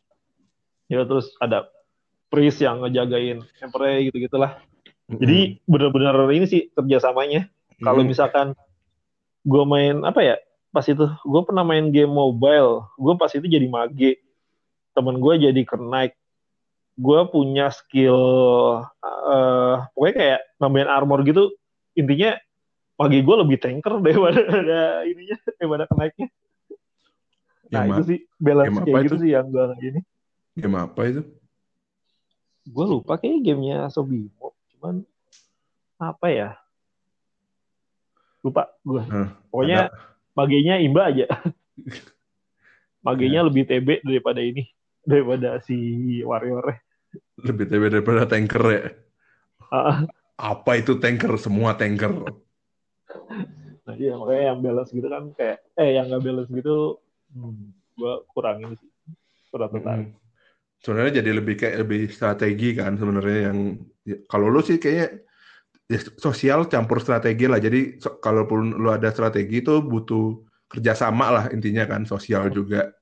Ya terus ada priest yang ngejagain emperor gitu gitulah jadi bener-bener ini sih kerjasamanya. Kalau Mm-mm. misalkan gua main apa ya pas itu gue pernah main game mobile. Gue pas itu jadi mage. Temen gue jadi kernaik gue punya skill eh pokoknya kayak nambahin armor gitu intinya mage gue lebih tanker daripada ada ininya daripada kenaiknya nah Game itu sih balance kayak gitu itu? sih yang gue gini game apa itu? Gue lupa kayak gamenya Sobimo cuman apa ya? Lupa gue Hah, pokoknya ada. magenya imba aja. Magenya lebih TB daripada ini daripada si warrior lebih TB daripada tanker ya? Apa itu tanker? Semua tanker. Nah iya makanya yang balance gitu kan kayak eh yang nggak balance gitu hmm, gue kurang ini sih. Kurang tertarik. Mm-mm. Sebenarnya jadi lebih kayak lebih strategi kan sebenarnya yang ya, kalau lu sih kayaknya ya, sosial campur strategi lah. Jadi so- kalaupun lu ada strategi itu butuh kerjasama lah intinya kan sosial juga.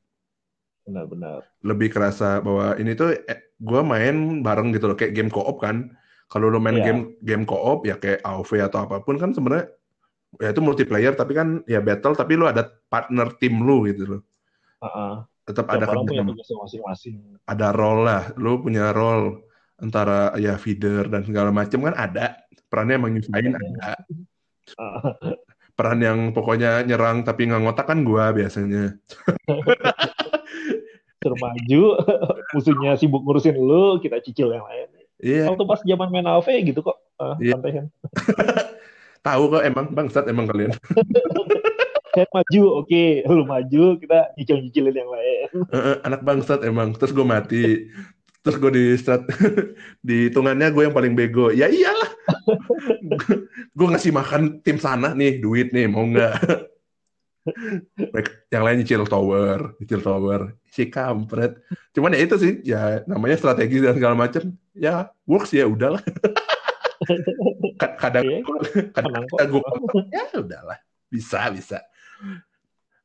Benar-benar lebih kerasa bahwa ini tuh eh, gue main bareng gitu loh kayak game co-op kan. Kalau lu main Iya. game game co-op ya kayak AoV atau apa pun kan sebenarnya ya itu multiplayer tapi kan ya battle tapi lu ada partner tim lu gitu loh. Ah, ah. Tetap Tiap ada orang punya tugasnya masing-masing. Ada role lah. Lu punya role antara ya feeder dan segala macam kan ada. Perannya emang nyusahin Iya. ada. Peran yang pokoknya nyerang tapi nggak ngotak kan gua biasanya. Suruh maju musuhnya sibuk ngurusin lu kita cicil yang lain. Iya. Waktu pas zaman main AoV gitu kok ah, Iya. santai kan. Tahu kok emang bangsat emang kalian saya maju oke. Lu maju kita nyicil nyicilin yang lain. Heeh, anak bangsat emang. Terus gue mati. Terus gue di strat di hitungannya gue yang paling bego. Ya iyalah. Gue ngasih makan tim sana nih duit nih mau nggak? Yang lain nyicil tower nyicil tower. Si kampret. Cuman ya itu sih ya namanya strategi dan segala macam ya works ya udahlah. Ka- kadang Iya, kadang menang kok. gue ya udahlah. Bisa bisa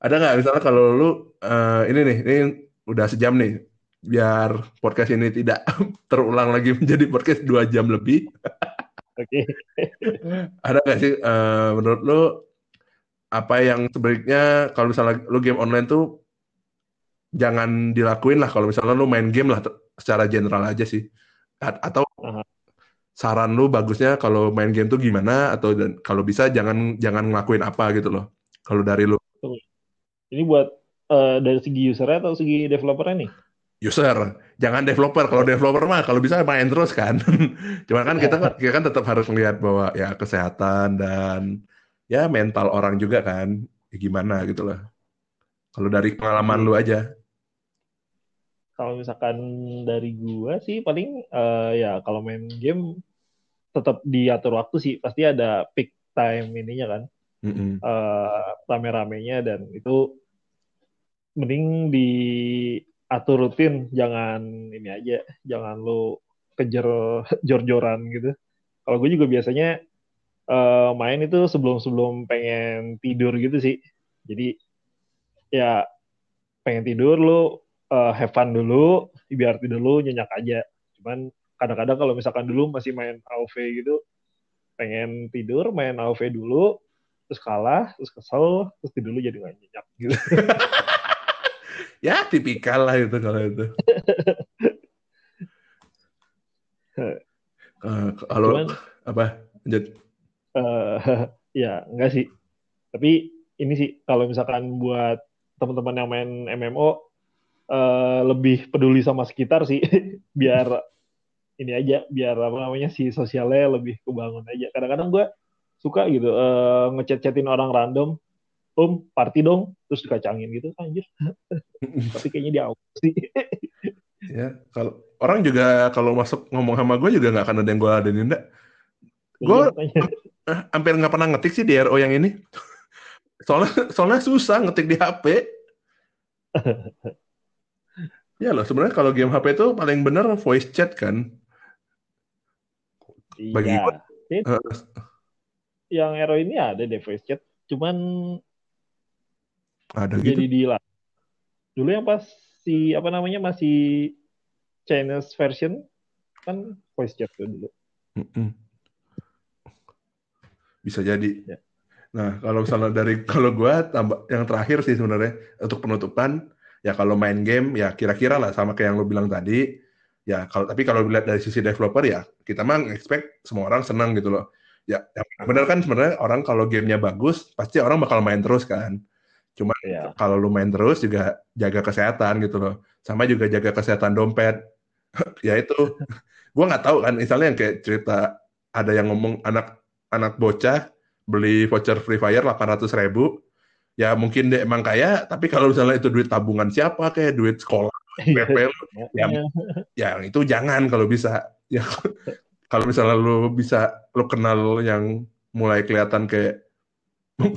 ada nggak? Misalnya kalau lu eh, ini nih ini udah sejam nih biar podcast ini tidak terulang lagi menjadi podcast dua jam lebih. Oke. Ada nggak sih eh, menurut lu apa yang sebaiknya kalau misalnya lu game online tuh jangan dilakuin lah kalau misalnya lu main game lah secara general aja sih. A- atau Aha. saran lu bagusnya kalau main game tuh gimana atau kalau bisa jangan jangan ngelakuin apa gitu loh. Kalau dari lu ini buat eh, dari segi usernya atau segi developernya nih? User. Jangan developer. Kalau developer mah kalau bisa main terus kan. Cuman kan kita kan kita kan tetap harus melihat bahwa ya kesehatan dan ya mental orang juga kan. Ya gimana gitu loh kalau dari pengalaman lu aja. Kalau misalkan dari gua sih paling eh, ya kalau main game tetap diatur waktu sih. Pasti ada peak time ininya kan Mm-mm. eh, rame-ramenya dan itu mending diatur rutin jangan ini aja jangan lo kejar jor-joran gitu. Kalau gue juga biasanya eh, main itu sebelum-sebelum pengen tidur gitu sih. Jadi ya pengen tidur lo eh, have fun dulu biar tidur lo nyenyak aja. Cuman kadang-kadang kalau misalkan dulu masih main AoV gitu pengen tidur main AoV dulu terus kalah terus kesel terus tidur lu jadi nggak nyenyak gitu. Ya tipikal lah itu kalau itu. Eh, kalau cuman apa? Lanjut. Eh, ya enggak sih. Tapi ini sih kalau misalkan buat teman-teman yang main MMO eh, lebih peduli sama sekitar sih. Biar ini aja biar apa namanya si sosialnya lebih kebangun aja. Kadang-kadang gue suka gitu eh, ngechat-chatin orang random om party dong terus dikacangin gitu anjir tapi kayaknya dia out sih ya kalau orang juga kalau masuk ngomong sama gue juga nggak akan ada yang gue ladenin enggak Gue hampir nggak pernah ngetik sih di RO yang ini. Soalnya soalnya susah ngetik di HP. Ya loh, sebenarnya kalau game HP itu paling bener voice chat kan. Bagi Iya. gua- Ini Eh, yang Aero ini ada deh voice chat, cuman ada jadi gitu. Dulu yang pas si apa namanya masih Chinese version kan voice chat tuh dulu. Bisa jadi. Ya. Nah, kalau misalnya dari kalau gua tambah yang terakhir sih sebenarnya untuk penutupan ya kalau main game ya kira-kira lah sama kayak yang lo bilang tadi. Ya kalau tapi kalau dilihat dari sisi developer ya kita mah expect semua orang senang gitu loh. Ya, yang benar kan sebenarnya orang kalau gamenya bagus pasti orang bakal main terus kan. Cuma Ya. kalau lu main terus juga jaga kesehatan gitu loh. Sama juga jaga kesehatan dompet. ya itu. Gua nggak tahu kan, misalnya yang kayak cerita ada yang ngomong anak anak bocah beli voucher Free Fire 800 ribu. Ya mungkin dia emang kaya, tapi kalau misalnya itu duit tabungan siapa kayak duit sekolah, PP, lu, Ya, ya itu jangan kalau bisa. Ya kalau misalnya lu bisa lu kenal yang mulai kelihatan kayak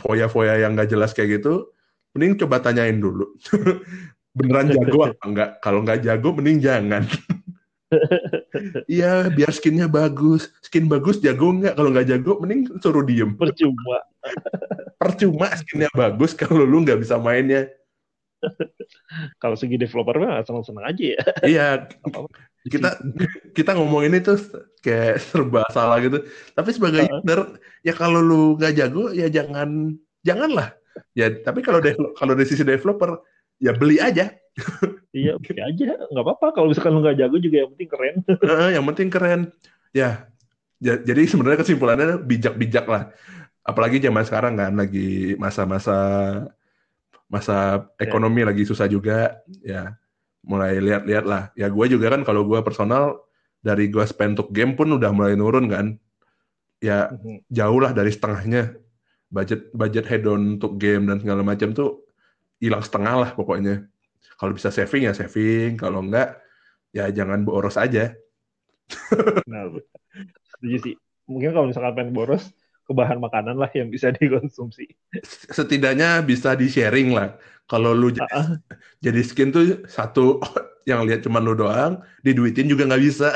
foya-foya yang nggak jelas kayak gitu, mending coba tanyain dulu. Beneran jago apa enggak? Kalau nggak jago, mending jangan. Iya, biar skinnya bagus. Skin bagus, jago nggak? Kalau nggak jago, mending suruh diem. Percuma. Percuma skinnya bagus kalau lu nggak bisa mainnya. Kalau segi developer mah seneng-seneng aja ya. Iya. Kita kita ngomong ini tuh kayak serba salah gitu. Tapi sebagai user, ya kalau lu nggak jago, ya jangan janganlah. Ya, tapi kalau kalau dari sisi developer, ya beli aja. Iya, oke aja. Nggak apa-apa. Kalau misalkan lu nggak jago juga yang penting keren. Yang penting keren. Ya, ja- jadi sebenarnya kesimpulannya bijak-bijak lah. Apalagi zaman sekarang kan lagi masa-masa masa ekonomi lagi susah juga. Ya, mulai lihat-lihat lah. Ya gue juga kan kalau gue personal dari gue spend untuk game pun udah mulai nurun kan. Ya jauh lah dari setengahnya. Budget budget head on untuk game dan segala macam tuh hilang setengah lah pokoknya. Kalau bisa saving ya saving, kalau enggak ya jangan boros aja. Nah, setuju sih. Mungkin kalau misalkan pengen boros, ke bahan makanan lah yang bisa dikonsumsi. setidaknya bisa di sharing lah. Kalau lu j- Ah, ah. jadi skin tuh satu yang lihat cuma lu doang, diduitin juga nggak bisa.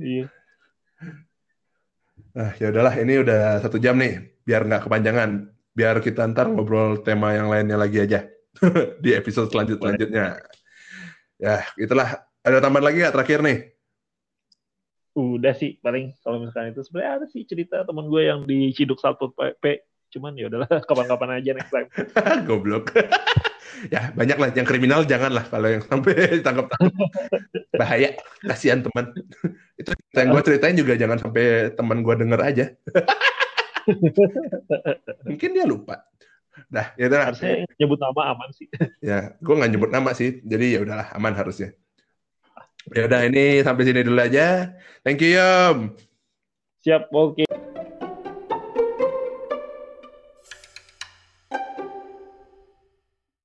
Iya. Nah, ya udahlah, ini udah satu jam nih, biar nggak kepanjangan. Biar kita ntar ngobrol tema yang lainnya lagi aja di episode selanjut selanjutnya. Ya, itulah. Ada tambahan lagi nggak terakhir nih? Udah sih paling kalau misalkan itu sebenarnya ada sih cerita teman gue yang diciduk Satpol PP. Cuman ya udahlah kapan-kapan aja next time. Goblok. ya, banyak lah. Yang kriminal jangan lah kalau yang sampai ditangkap Bahaya. Kasihan teman. Itu yang gue ceritain juga jangan sampai teman gue denger aja. Mungkin dia lupa. Dah, ya udah. Harusnya nyebut nama aman sih. Ya, gue nggak nyebut nama sih. Jadi ya udahlah, aman harusnya. Ya udah, ini sampai sini dulu aja. Thank you, Yom. Siap, oke.